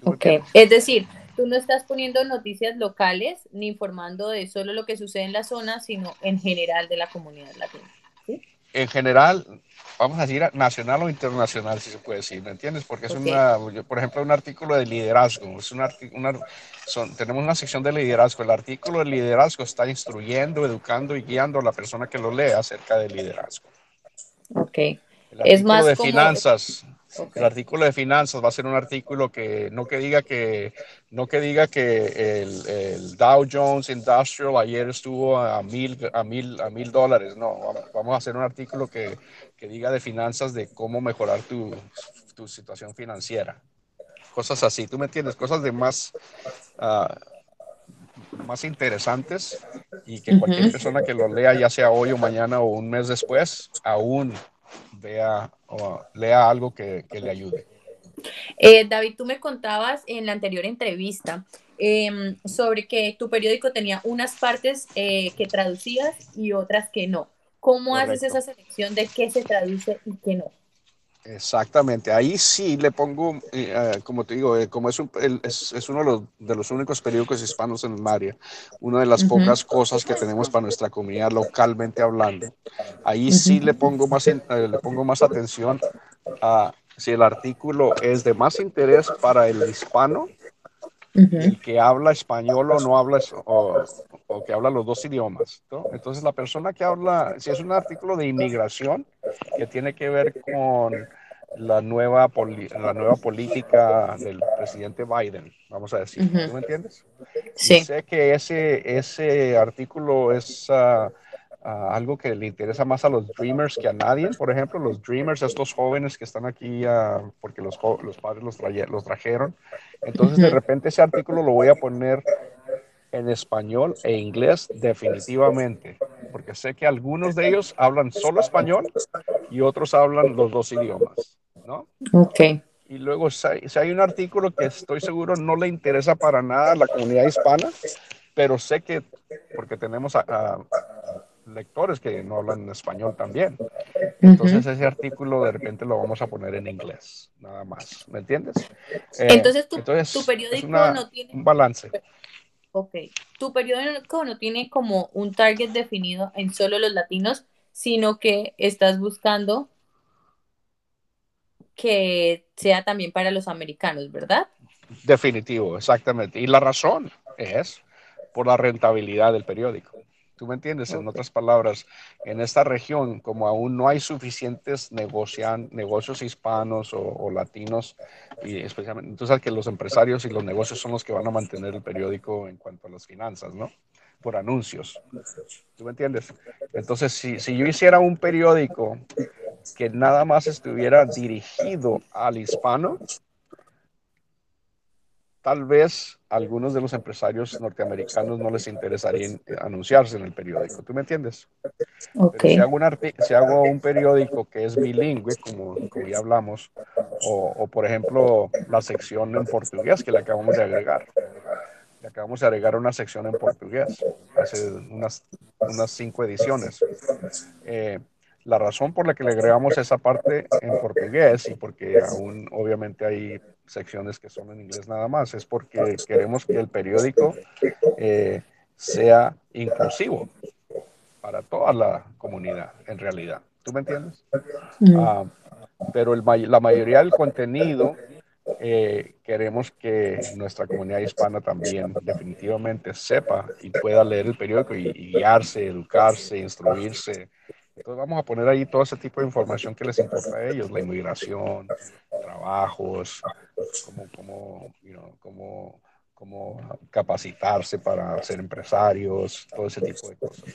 A: Ok, es decir, tú no estás poniendo noticias locales ni informando de solo lo que sucede en la zona, sino en general de la comunidad latina. ¿sí?
B: En general, vamos a decir nacional o internacional, si se puede decir, ¿me entiendes? Porque es okay. una, por ejemplo, un artículo de liderazgo, es una, una son, tenemos una sección de liderazgo. El artículo de liderazgo está instruyendo, educando y guiando a la persona que lo lee acerca del liderazgo.
A: Ok.
B: El artículo es más de como... finanzas El artículo de finanzas va a ser un artículo que no que diga que no que diga que el, el Dow Jones Industrial ayer estuvo a mil a mil a mil dólares. No, vamos a hacer un artículo que, que diga de finanzas de cómo mejorar tu, tu, situación financiera. Cosas así, ¿tú me entiendes? Cosas de más uh, más interesantes y que cualquier persona que lo lea, ya sea hoy o mañana o un mes después, aún vea o lea algo que, que le ayude.
A: Eh, David, tú me contabas en la anterior entrevista eh, sobre que tu periódico tenía unas partes eh, que traducías y otras que no. ¿Cómo Correcto. haces esa selección de qué se traduce y qué no?
B: Exactamente, ahí sí le pongo, eh, como te digo, eh, como es, un, es, es, uno de los, de los, únicos periódicos hispanos en el área, una de las uh -huh. pocas cosas que tenemos para nuestra comunidad localmente hablando, ahí uh -huh. sí le pongo, más, eh, le pongo más atención a si el artículo es de más interés para el hispano, uh -huh. el que habla español o no habla, o, o que habla los dos idiomas. ¿no? Entonces la persona que habla, si es un artículo de inmigración, que tiene que ver con la nueva, la nueva política del presidente Biden, vamos a decir. Uh -huh. ¿Tú me entiendes?
A: Sí.
B: Y sé que ese, ese artículo es uh, uh, algo que le interesa más a los Dreamers que a nadie. Por ejemplo, los Dreamers, estos jóvenes que están aquí porque los, los padres los, los trajeron. Entonces, uh -huh. de repente ese artículo lo voy a poner en español e inglés definitivamente, porque sé que algunos de ellos hablan solo español y otros hablan los dos idiomas, ¿no?
A: Ok.
B: Y luego, si hay un artículo que estoy seguro no le interesa para nada a la comunidad hispana, pero sé que, porque tenemos a, a lectores que no hablan español también. Entonces uh -huh. ese artículo de repente lo vamos a poner en inglés, nada más, ¿me entiendes?
A: Eh, entonces, tu, entonces, tu periódico una, no tiene...
B: Un balance.
A: Ok. Tu periódico no tiene como un target definido en solo los latinos, sino que estás buscando que sea también para los americanos, ¿verdad?
B: Definitivo, exactamente. Y la razón es por la rentabilidad del periódico. ¿Tú me entiendes? Okay. En otras palabras, en esta región, como aún no hay suficientes negocian, negocios hispanos o, o, latinos, y especialmente, entonces que los empresarios y los negocios son los que van a mantener el periódico en cuanto a las finanzas, ¿no? Por anuncios. ¿Tú me entiendes? Entonces, si, si yo hiciera un periódico que nada más estuviera dirigido al hispano, tal vez a algunos de los empresarios norteamericanos no les interesaría anunciarse en el periódico. ¿Tú me entiendes?
A: Okay.
B: Si, hago si, hago un periódico que es bilingüe, como, como ya hablamos, o, o, por ejemplo la sección en portugués que le acabamos de agregar. Le acabamos de agregar una sección en portugués hace unas, unas cinco ediciones. Eh, la razón por la que le agregamos esa parte en portugués y porque aún obviamente hay secciones que son en inglés nada más es porque queremos que el periódico eh, sea inclusivo para toda la comunidad en realidad. ¿Tú me entiendes? Mm. Uh, pero el, la mayoría del contenido eh, queremos que nuestra comunidad hispana también definitivamente sepa y pueda leer el periódico y, y guiarse, educarse, instruirse entonces vamos a poner ahí todo ese tipo de información que les importa a ellos, la inmigración, trabajos, cómo, cómo, you know, cómo, cómo capacitarse para ser empresarios, todo ese tipo de cosas.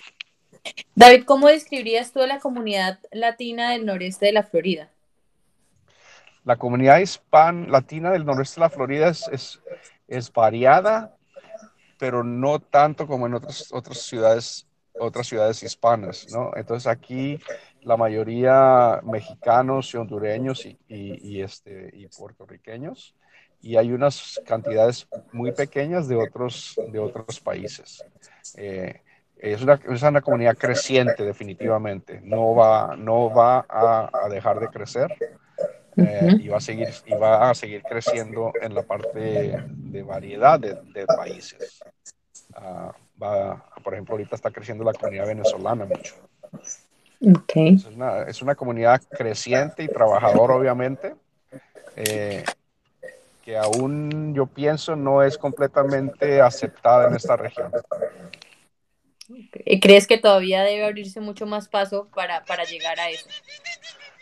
A: David, ¿cómo describirías tú a la comunidad latina del noreste de la Florida?
B: La comunidad hispan latina del noreste de la Florida es, es, es variada, pero no tanto como en otras, otras ciudades otras ciudades hispanas, ¿no? Entonces aquí la mayoría mexicanos y hondureños y, y, y, este, y puertorriqueños y hay unas cantidades muy pequeñas de otros, de otros países. Eh, es, una, es una comunidad creciente definitivamente, no va, no va a, a dejar de crecer. Eh, y, va a seguir, y va a seguir creciendo en la parte de variedad de, de países. Uh, va, por ejemplo, ahorita está creciendo la comunidad venezolana mucho.
A: Okay.
B: Es, una, es una comunidad creciente y trabajadora, obviamente, eh, que aún yo pienso no es completamente aceptada en esta región.
A: ¿Crees que todavía debe abrirse mucho más paso para, para llegar a eso?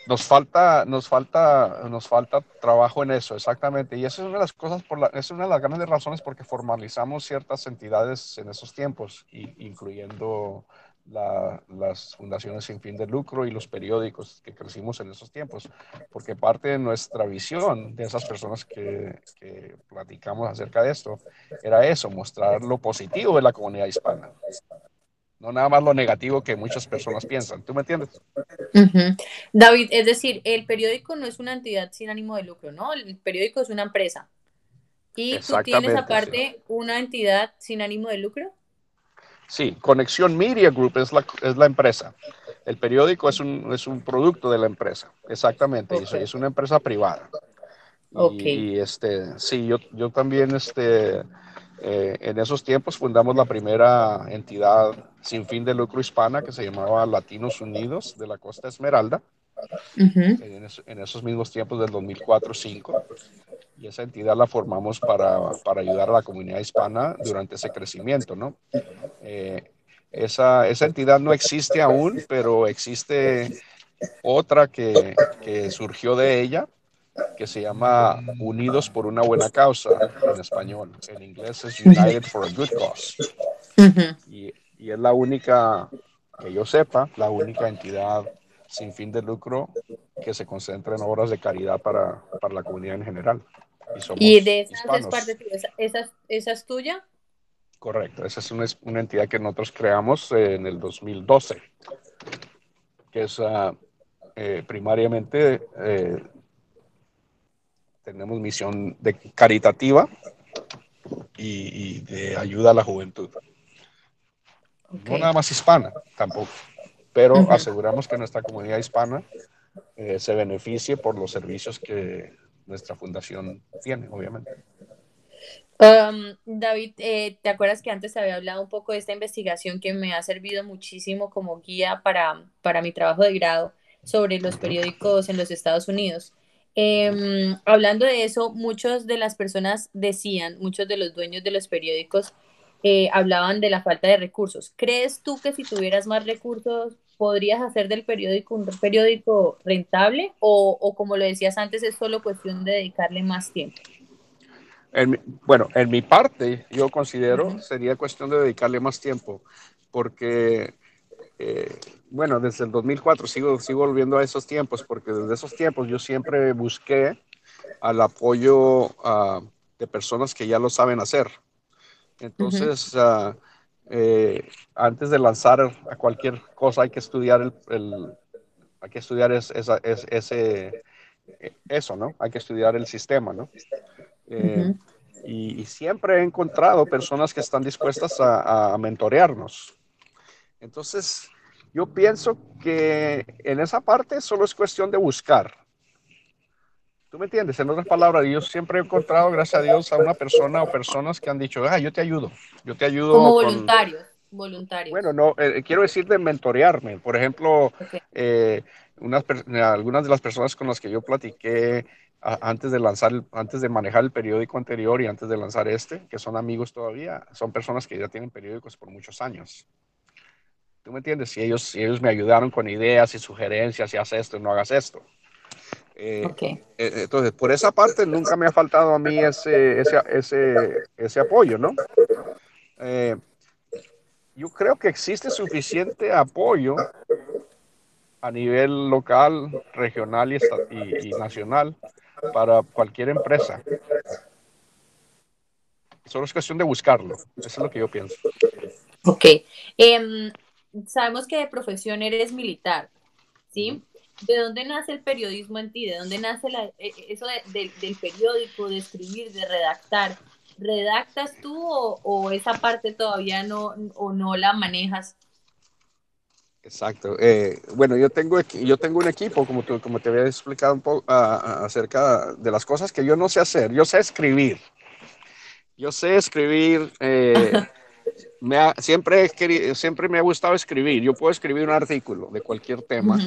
B: Nos falta, nos falta, nos falta trabajo en eso, exactamente. Y esa es una de las cosas, por la, es una de las grandes razones porque formalizamos ciertas entidades en esos tiempos, incluyendo las fundaciones sin fin de lucro y los periódicos que crecimos en esos tiempos, porque parte de nuestra visión de esas personas que platicamos acerca de esto era eso, mostrar lo positivo de la comunidad hispana no nada más lo negativo que muchas personas piensan. ¿Tú me entiendes?
A: David, es decir, el periódico no es una entidad sin ánimo de lucro, ¿no? El periódico es una empresa. ¿Y tú tienes aparte una entidad sin ánimo de lucro?
B: Sí, Conexión Media Group es la, es la empresa. El periódico es un, es un producto de la empresa, exactamente. Es, una empresa privada. Y, este, sí, yo, yo también este, eh, en esos tiempos fundamos la primera entidad sin fin de lucro hispana que se llamaba Latinos Unidos de la Costa Esmeralda, en, esos mismos tiempos del 2004-2005. Y esa entidad la formamos para, para, ayudar a la comunidad hispana durante ese crecimiento, ¿no? Eh, esa, esa, entidad no existe aún, pero existe otra que, que surgió de ella, que se llama Unidos por una buena causa en español. En inglés es United for a Good Cause. y, y, es la única, que yo sepa, la única entidad sin fin de lucro que se concentra en obras de caridad para, para la comunidad en general.
A: Y, de esas es parte ¿Esa, ¿Esa, es tuya?
B: Correcto, esa es una, una, entidad que nosotros creamos en el 2012, que es uh, eh, primariamente eh, tenemos misión de caritativa y, de ayuda a la juventud. No nada más hispana, tampoco, pero aseguramos que nuestra comunidad hispana eh, se beneficie por los servicios que nuestra fundación tiene, obviamente.
A: Um, David, eh, ¿te acuerdas que antes había hablado un poco de esta investigación que me ha servido muchísimo como guía para, para mi trabajo de grado sobre los periódicos en los Estados Unidos? Em, hablando de eso, muchas de las personas decían, muchos de los dueños de los periódicos eh, hablaban de la falta de recursos. ¿Crees tú que si tuvieras más recursos podrías hacer del periódico un periódico rentable o, como lo decías antes, es solo cuestión de dedicarle más tiempo?
B: bueno, en mi parte, yo considero sería cuestión de dedicarle más tiempo, porque eh, bueno, desde el 2004 sigo, sigo volviendo a esos tiempos, porque desde esos tiempos yo siempre busqué al apoyo ah, de personas que ya lo saben hacer. Entonces, ah, eh, antes de lanzar a cualquier cosa hay que estudiar el, hay que estudiar ese, eso, ¿no? Hay que estudiar el sistema, ¿no? Eh, y, siempre he encontrado personas que están dispuestas a, a mentorearnos. Entonces, yo pienso que en esa parte solo es cuestión de buscar. ¿Tú me entiendes? En otras palabras, yo siempre he encontrado, gracias a Dios, a una persona o personas que han dicho, ah, yo te ayudo, yo te ayudo.
A: Como voluntarios, voluntarios.
B: Bueno, no, eh, quiero decir de mentorearme. Por ejemplo, eh, unas, algunas de las personas con las que yo platiqué antes de lanzar, antes de manejar el periódico anterior y antes de lanzar este, que son amigos todavía, son personas que ya tienen periódicos por muchos años. ¿Tú me entiendes? Si ellos, si ellos me ayudaron con ideas y sugerencias, si haces esto, no hagas esto. Eh, eh, entonces, por esa parte nunca me ha faltado a mí ese, ese, ese, ese apoyo, ¿no? Eh, yo creo que existe suficiente apoyo a nivel local, regional y, y, nacional para cualquier empresa. Solo es cuestión de buscarlo. Eso es lo que yo pienso.
A: Ok. Em, sabemos que de profesión eres militar, ¿sí? ¿De dónde nace el periodismo en ti? ¿De dónde nace e, eso del periódico, de escribir, de redactar? ¿Redactas tú o, esa parte todavía no, o no la manejas?
B: Exacto. Eh, bueno, yo tengo, yo tengo un equipo, como, como te había explicado un poco acerca de las cosas que yo no sé hacer. Yo sé escribir. Yo sé escribir eh, me siempre, siempre me ha gustado escribir. Yo puedo escribir un artículo de cualquier tema.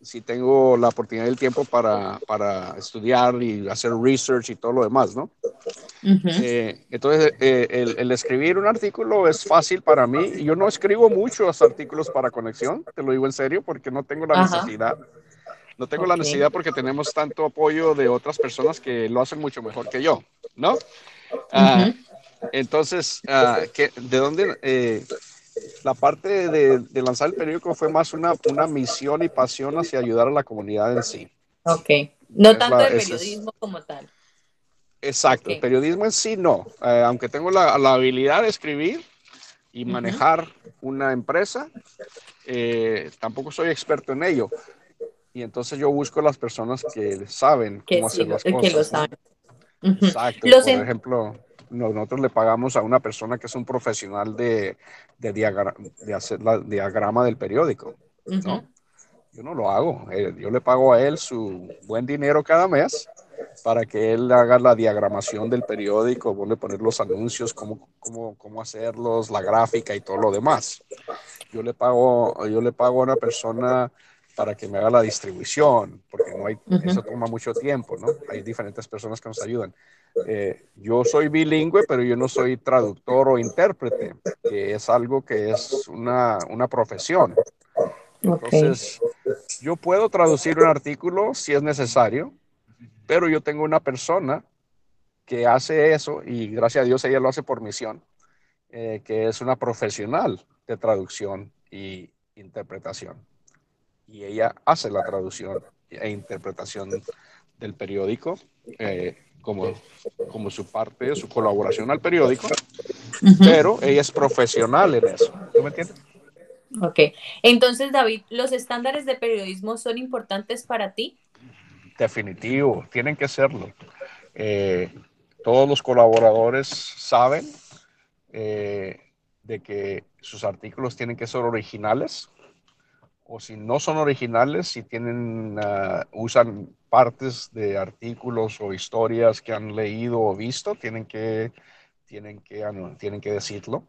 B: Si tengo la oportunidad y el tiempo para, para, estudiar y hacer research y todo lo demás, ¿no? Eh, entonces, eh, el, el, escribir un artículo es fácil para mí. Yo no escribo muchos artículos para conexión, te lo digo en serio, porque no tengo la necesidad. No tengo la necesidad porque tenemos tanto apoyo de otras personas que lo hacen mucho mejor que yo, ¿no? Ah, entonces, ah, ¿de dónde? Eh, la parte de, lanzar el periódico fue más una, una misión y pasión hacia ayudar a la comunidad en sí.
A: Ok, no tanto el periodismo como tal.
B: Exacto, el periodismo en sí no, eh, aunque tengo la, habilidad de escribir y manejar una empresa, eh, tampoco soy experto en ello. Y entonces yo busco las personas que saben cómo hacer las cosas. Que lo saben. Exacto, por ejemplo, nosotros le pagamos a una persona que es un profesional de, de, hacer la diagrama del periódico, ¿no? Yo no lo hago, eh, yo le pago a él su buen dinero cada mes para que él haga la diagramación del periódico, vuelve a poner los anuncios, cómo, cómo, cómo hacerlos, la gráfica y todo lo demás. Yo le pago, yo le pago a una persona para que me haga la distribución, porque no hay, eso toma mucho tiempo, ¿no? Hay diferentes personas que nos ayudan. Eh, yo soy bilingüe, pero yo no soy traductor o intérprete, que es algo que es una, una profesión. Entonces, yo puedo traducir un artículo si es necesario, pero yo tengo una persona que hace eso y gracias a Dios ella lo hace por misión, eh, que es una profesional de traducción y interpretación y ella hace la traducción e interpretación del periódico eh, como, como su parte, su colaboración al periódico, pero ella es profesional en eso. ¿Tú me entiendes?
A: Ok. Entonces, David, ¿los estándares de periodismo son importantes para ti?
B: Definitivo, tienen que serlo. Eh, todos los colaboradores saben eh, de que sus artículos tienen que ser originales, o si no son originales, si tienen, ah, usan partes de artículos o historias que han leído o visto, tienen que, tienen que, tienen que decirlo.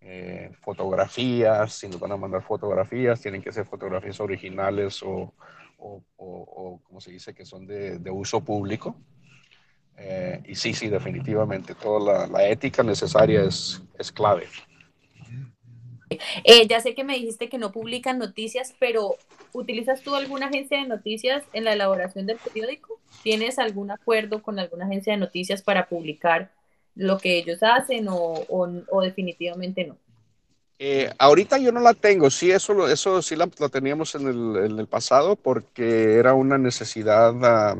B: Eh, fotografías, si nos van a mandar fotografías, tienen que ser fotografías originales o, o, o, como se dice, que son de, de uso público. Eh, y sí, sí, definitivamente, toda la, la ética necesaria es, es clave.
A: Eh, ya sé que me dijiste que no publican noticias, pero ¿utilizas tú alguna agencia de noticias en la elaboración del periódico? ¿Tienes algún acuerdo con alguna agencia de noticias para publicar lo que ellos hacen o, definitivamente no?
B: Eh, ahorita yo no la tengo, sí, eso, eso sí la, teníamos en el, pasado porque era una necesidad, ah,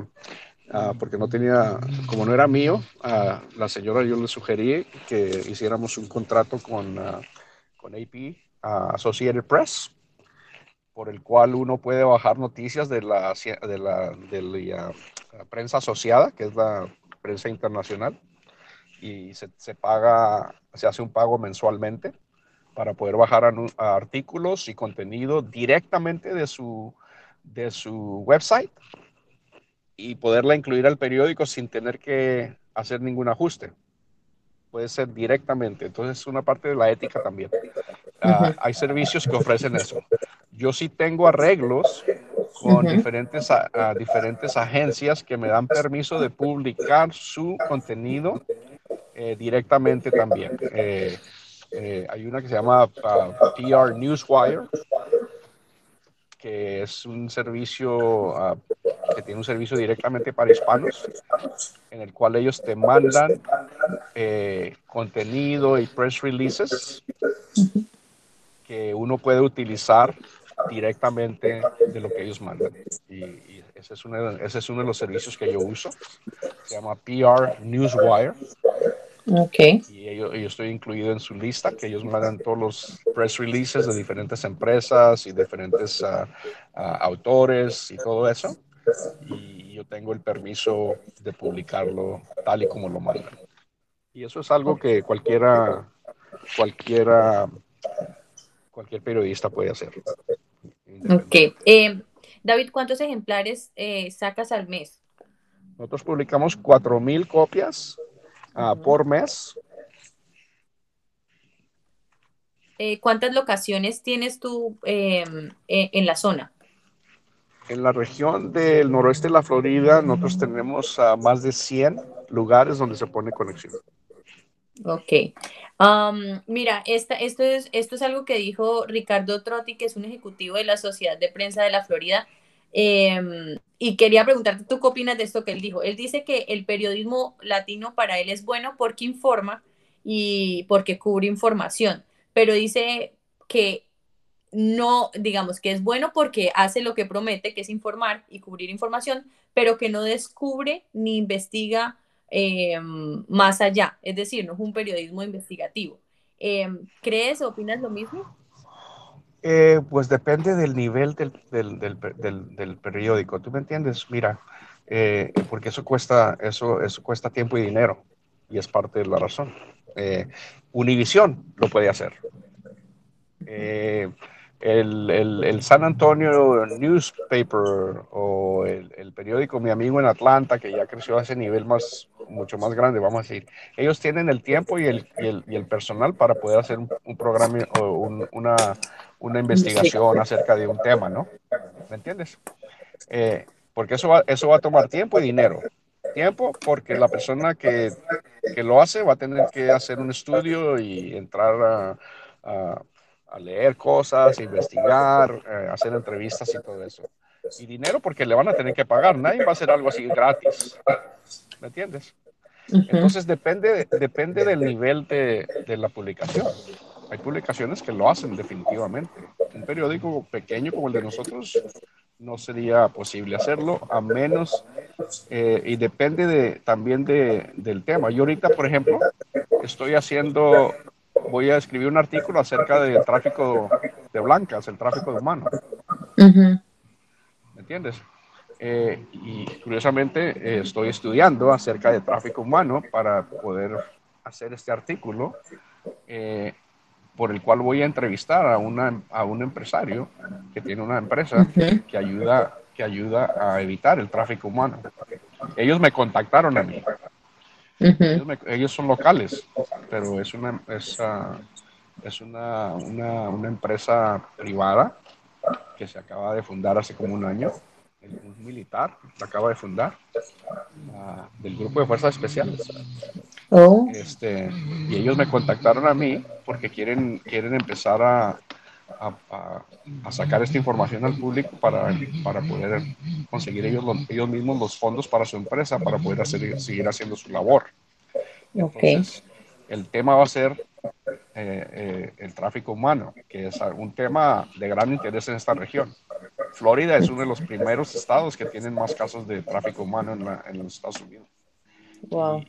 B: ah, porque no tenía, como no era mío, la señora yo le sugerí que hiciéramos un contrato con ah, con AP Associated Press, por el cual uno puede bajar noticias de la, de de la, prensa asociada, que es la prensa internacional, y se, se, paga, se hace un pago mensualmente para poder bajar artículos y contenido directamente de su, de su website y poderla incluir al periódico sin tener que hacer ningún ajuste puede ser directamente. Entonces, es una parte de la ética también. Ah, hay servicios que ofrecen eso. Yo sí tengo arreglos con diferentes, diferentes agencias que me dan permiso de publicar su contenido eh, directamente también. Eh, eh, hay una que se llama ah, PR Newswire, que es un servicio ah, que tiene un servicio directamente para hispanos, en el cual ellos te mandan eh, contenido y press releases que uno puede utilizar directamente de lo que ellos mandan. Y, ese, es uno de, ese, es uno de, los servicios que yo uso. Se llama PR Newswire.
A: Okay.
B: Y yo, yo, estoy incluido en su lista, que ellos mandan todos los press releases de diferentes empresas y diferentes uh, uh, autores y todo eso. Y yo tengo el permiso de publicarlo tal y como lo mandan. Y eso es algo que cualquiera, cualquiera, cualquier periodista puede hacer.
A: Ok. Eh, David, ¿cuántos ejemplares eh, sacas al mes?
B: Nosotros publicamos 4.000 copias uh, por mes.
A: Eh, ¿Cuántas locaciones tienes tú em, e, en la zona?
B: En la región del noroeste de la Florida, nosotros tenemos uh, más de 100 lugares donde se pone conexión.
A: Ok. Um, mira, esta, esto, es, esto es algo que dijo Ricardo Trotti, que es un ejecutivo de la Sociedad de Prensa de la Florida. Em, y quería preguntarte, ¿tú qué opinas de esto que él dijo? Él dice que el periodismo latino para él es bueno porque informa y porque cubre información, pero dice que no, digamos que es bueno porque hace lo que promete, que es informar y cubrir información, pero que no descubre ni investiga em, más allá. Es decir, no es un periodismo investigativo. Em, ¿Crees o opinas lo mismo?
B: Eh, pues depende del nivel del, del, del, periódico. ¿Tú me entiendes? Mira, eh, porque eso cuesta, eso, eso cuesta tiempo y dinero y es parte de la razón. Eh, Univision lo puede hacer. Eh, el, el, San Antonio Newspaper o el, periódico Mi Amigo en Atlanta, que ya creció a ese nivel más, mucho más grande, vamos a decir, ellos tienen el tiempo y el, y el personal para poder hacer un, programa o una, una, investigación acerca de un tema, ¿no? ¿Me entiendes? Eh, porque eso va, eso va a tomar tiempo y dinero. Tiempo porque la persona que, que lo hace va a tener que hacer un estudio y entrar a a leer cosas, investigar, eh, hacer entrevistas y todo eso. Y dinero porque le van a tener que pagar, nadie va a hacer algo así gratis. ¿Me entiendes? Entonces depende, depende del nivel de, de, la publicación. Hay publicaciones que lo hacen definitivamente. Un periódico pequeño como el de nosotros no sería posible hacerlo a menos, eh, y depende de, también de, del tema. Yo ahorita, por ejemplo, estoy haciendo voy a escribir un artículo acerca del tráfico de blancas, el tráfico de humanos. ¿Me entiendes? Eh, y curiosamente eh, estoy estudiando acerca de tráfico humano para poder hacer este artículo eh, por el cual voy a entrevistar a, una, a un empresario que tiene una empresa que, ayuda, que ayuda a evitar el tráfico humano. Ellos me contactaron a mí ellos, son locales, pero es una, es, es una, una, una, empresa privada que se acaba de fundar hace como un año. Un militar la acaba de fundar ah, del grupo de fuerzas especiales. Oh. Este, y ellos me contactaron a mí porque quieren, quieren empezar a, a, a, sacar esta información al público para, para poder conseguir ellos, ellos mismos los fondos para su empresa, para poder hacer, seguir haciendo su labor. Entonces, el tema va a ser eh, eh, el tráfico humano, que es un tema de gran interés en esta región. Florida es uno de los primeros estados que tienen más casos de tráfico humano en, en los Estados Unidos.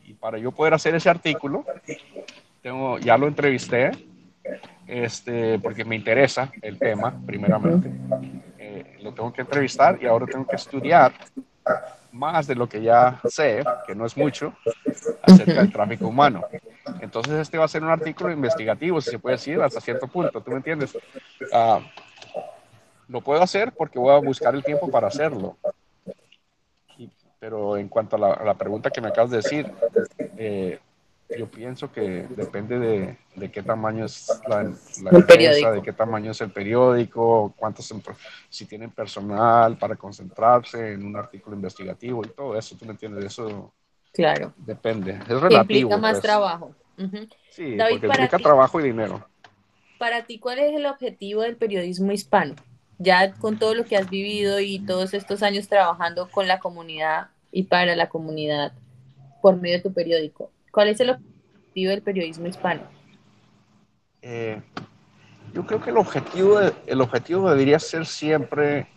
B: Y, y, para yo poder hacer ese artículo, tengo, ya lo entrevisté este, porque me interesa el tema, primeramente. Eh, lo tengo que entrevistar y ahora tengo que estudiar más de lo que ya sé, que no es mucho, acerca del tráfico humano. Entonces este va a ser un artículo investigativo, si se puede decir, hasta cierto punto, ¿tú me entiendes? Uh, lo puedo hacer porque voy a buscar el tiempo para hacerlo. pero en cuanto a la, a la, pregunta que me acabas de decir, eh, yo pienso que depende de, de qué tamaño es la, la empresa, de qué tamaño es el periódico, cuántos, si tienen personal para concentrarse en un artículo investigativo y todo eso, ¿tú me entiendes? Eso
A: claro.
B: depende, es relativo.
A: Implica más pues. trabajo.
B: Sí, porque implica trabajo y dinero.
A: Para ti, ¿cuál es el objetivo del periodismo hispano? Ya con todo lo que has vivido y todos estos años trabajando con la comunidad y para la comunidad por medio de tu periódico, ¿Cuál es el objetivo del periodismo hispano?
B: Eh, yo creo que el objetivo, el objetivo debería ser siempre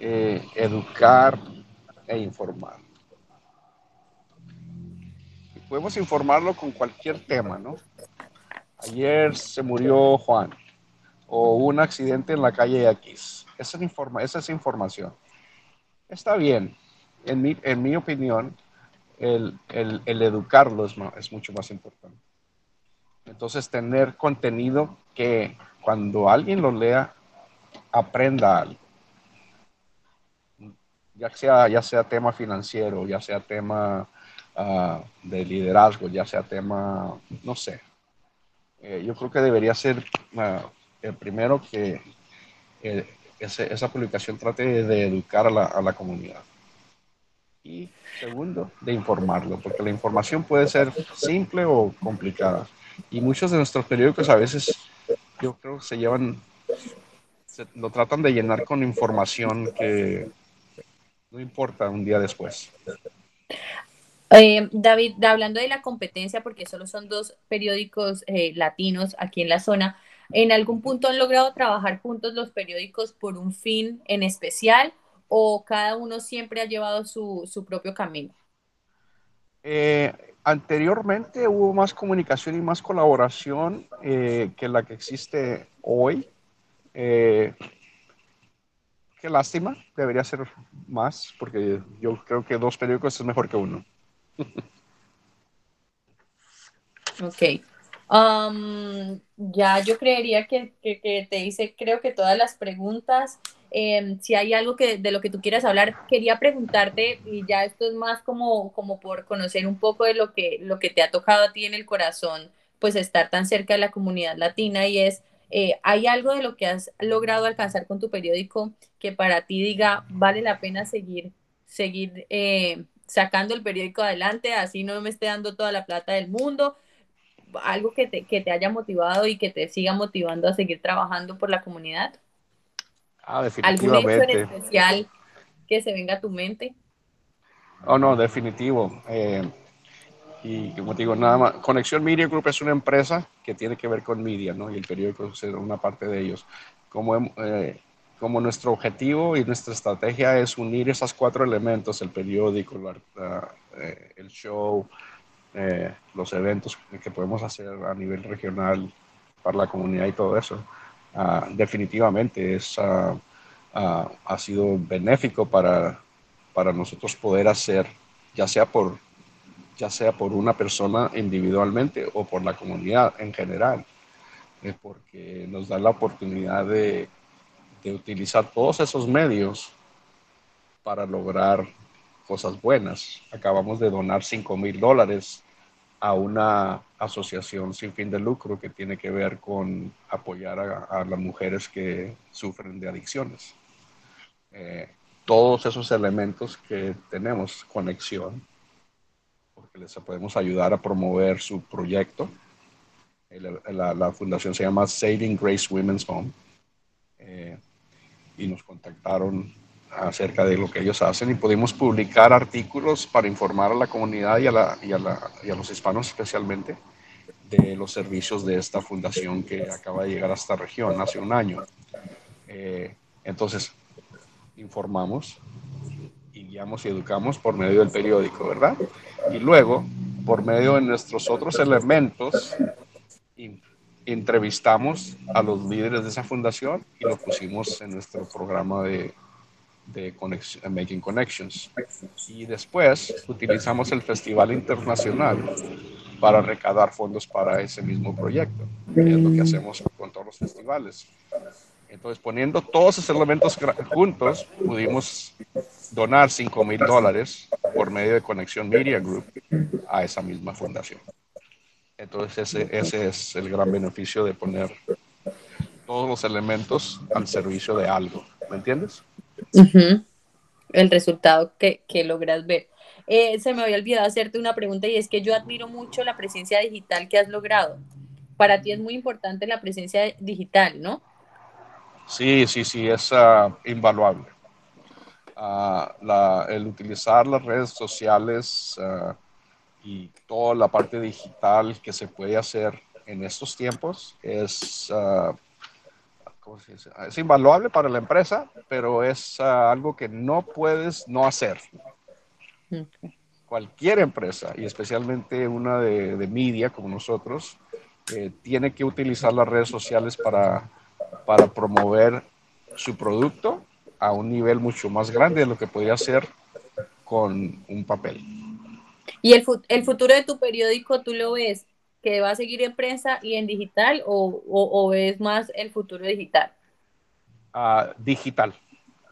B: eh, educar e informar. podemos informarlo con cualquier tema, ¿no? Ayer se murió Juan o un accidente en la calle X. Esa es, informa esa es información. Está bien, en mi, en mi opinión, el, el, el educarlo es, es mucho más importante. Entonces, tener contenido que cuando alguien lo lea, aprenda algo. Ya sea, ya sea tema financiero, ya sea tema uh, de liderazgo, ya sea tema, no sé. Eh, yo creo que debería ser uh, el primero que eh, ese, esa publicación trate de educar a la, a la comunidad. Y segundo, de informarlo, porque la información puede ser simple o complicada. Y muchos de nuestros periódicos a veces, yo creo, se llevan, se, lo tratan de llenar con información que, no importa un día después.
A: Eh, David, hablando de la competencia, porque solo son dos periódicos eh, latinos aquí en la zona, ¿en algún punto han logrado trabajar juntos los periódicos por un fin en especial o cada uno siempre ha llevado su, su propio camino?
B: Eh, anteriormente hubo más comunicación y más colaboración que la que existe hoy. qué lástima, debería ser más, porque yo creo que dos periódicos es mejor que uno.
A: Ok. Um, ya yo creería que, te hice, creo que todas las preguntas. Em, si hay algo que, de lo que tú quieras hablar, quería preguntarte, y ya esto es más como, como por conocer un poco de lo que, lo que te ha tocado a ti en el corazón, pues estar tan cerca de la comunidad latina y es, eh, ¿hay algo de lo que has logrado alcanzar con tu periódico que para ti diga vale la pena seguir, seguir eh, sacando el periódico adelante, así no me esté dando toda la plata del mundo, algo que te, que te haya motivado y que te siga motivando a seguir trabajando por la comunidad.
B: Ah, definitivamente. ¿Algún
A: hecho en especial que se venga a tu mente?
B: Oh, no, definitivo. Eh, y como te digo, nada más, Conexión Media Group es una empresa que tiene que ver con media, ¿no? Y el periódico es una parte de ellos. Como eh, como nuestro objetivo y nuestra estrategia es unir esos cuatro elementos, el periódico, eh, el show, eh, los eventos que podemos hacer a nivel regional para la comunidad y todo eso, ah, definitivamente es, ah, ah, ha sido benéfico para, para nosotros poder hacer, ya sea por ya sea por una persona individualmente o por la comunidad en general, eh, porque nos da la oportunidad de de utilizar todos esos medios para lograr cosas buenas. Acabamos de donar 5 mil dólares a una asociación sin fin de lucro que tiene que ver con apoyar a, las mujeres que sufren de adicciones. Eh, todos esos elementos que tenemos conexión, porque les podemos ayudar a promover su proyecto. La, fundación se llama Saving Grace Women's Home. Eh, y nos contactaron acerca de lo que ellos hacen y pudimos publicar artículos para informar a la comunidad y a, la, y a, la, y a los hispanos especialmente de los servicios de esta fundación que acaba de llegar a esta región hace un año. Eh, entonces, informamos y guiamos y educamos por medio del periódico, ¿verdad? Y luego, por medio de nuestros otros elementos, entrevistamos a los líderes de esa fundación y lo pusimos en nuestro programa de, de Making Connections. Y después utilizamos el Festival Internacional para recaudar fondos para ese mismo proyecto. es lo que hacemos con todos los festivales. Entonces, poniendo todos esos elementos juntos, pudimos donar 5 mil dólares por medio de Conexión Media Group a esa misma fundación. Entonces ese, ese es el gran beneficio de poner todos los elementos al servicio de algo, ¿me entiendes?
A: El resultado que, que logras ver. Eh, se me había olvidado hacerte una pregunta y es que yo admiro mucho la presencia digital que has logrado. Para ti es muy importante la presencia digital, ¿no?
B: Sí, sí, sí, es uh, invaluable. Uh, la, el utilizar las redes sociales uh, y toda la parte digital que se puede hacer en estos tiempos es, uh, es invaluable para la empresa, pero es uh, algo que no puedes no hacer. Cualquier empresa, y especialmente una de, de media como nosotros, eh, tiene que utilizar las redes sociales para, para promover su producto a un nivel mucho más grande de lo que podría hacer con un papel.
A: ¿Y el, el futuro de tu periódico tú lo ves que va a seguir en prensa y en digital o, es más el futuro digital?
B: Uh, digital.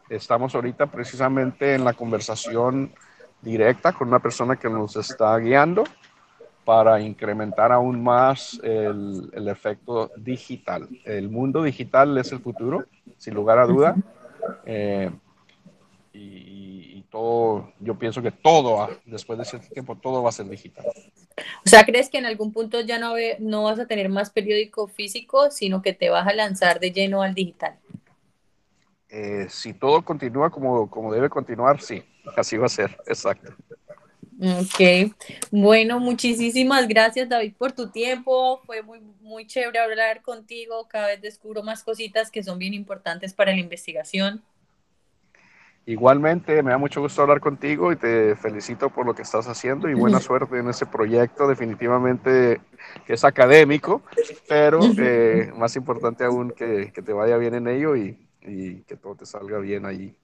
B: Estamos ahorita precisamente en la conversación directa con una persona que nos está guiando para incrementar aún más el, efecto digital. El mundo digital es el futuro, sin lugar a duda. Eh, y, todo, yo pienso que todo, después de cierto tiempo, todo va a ser digital.
A: O sea, ¿crees que en algún punto ya no, no vas a tener más periódico físico, sino que te vas a lanzar de lleno al digital?
B: Eh, si todo continúa como, como debe continuar, sí, así va a ser, exacto.
A: Ok, bueno, muchísimas gracias David por tu tiempo, fue muy, muy chévere hablar contigo, cada vez descubro más cositas que son bien importantes para la investigación.
B: Igualmente, me da mucho gusto hablar contigo y te felicito por lo que estás haciendo y buena suerte en ese proyecto, definitivamente que es académico, pero eh, más importante aún que, que, te vaya bien en ello y, y que todo te salga bien allí.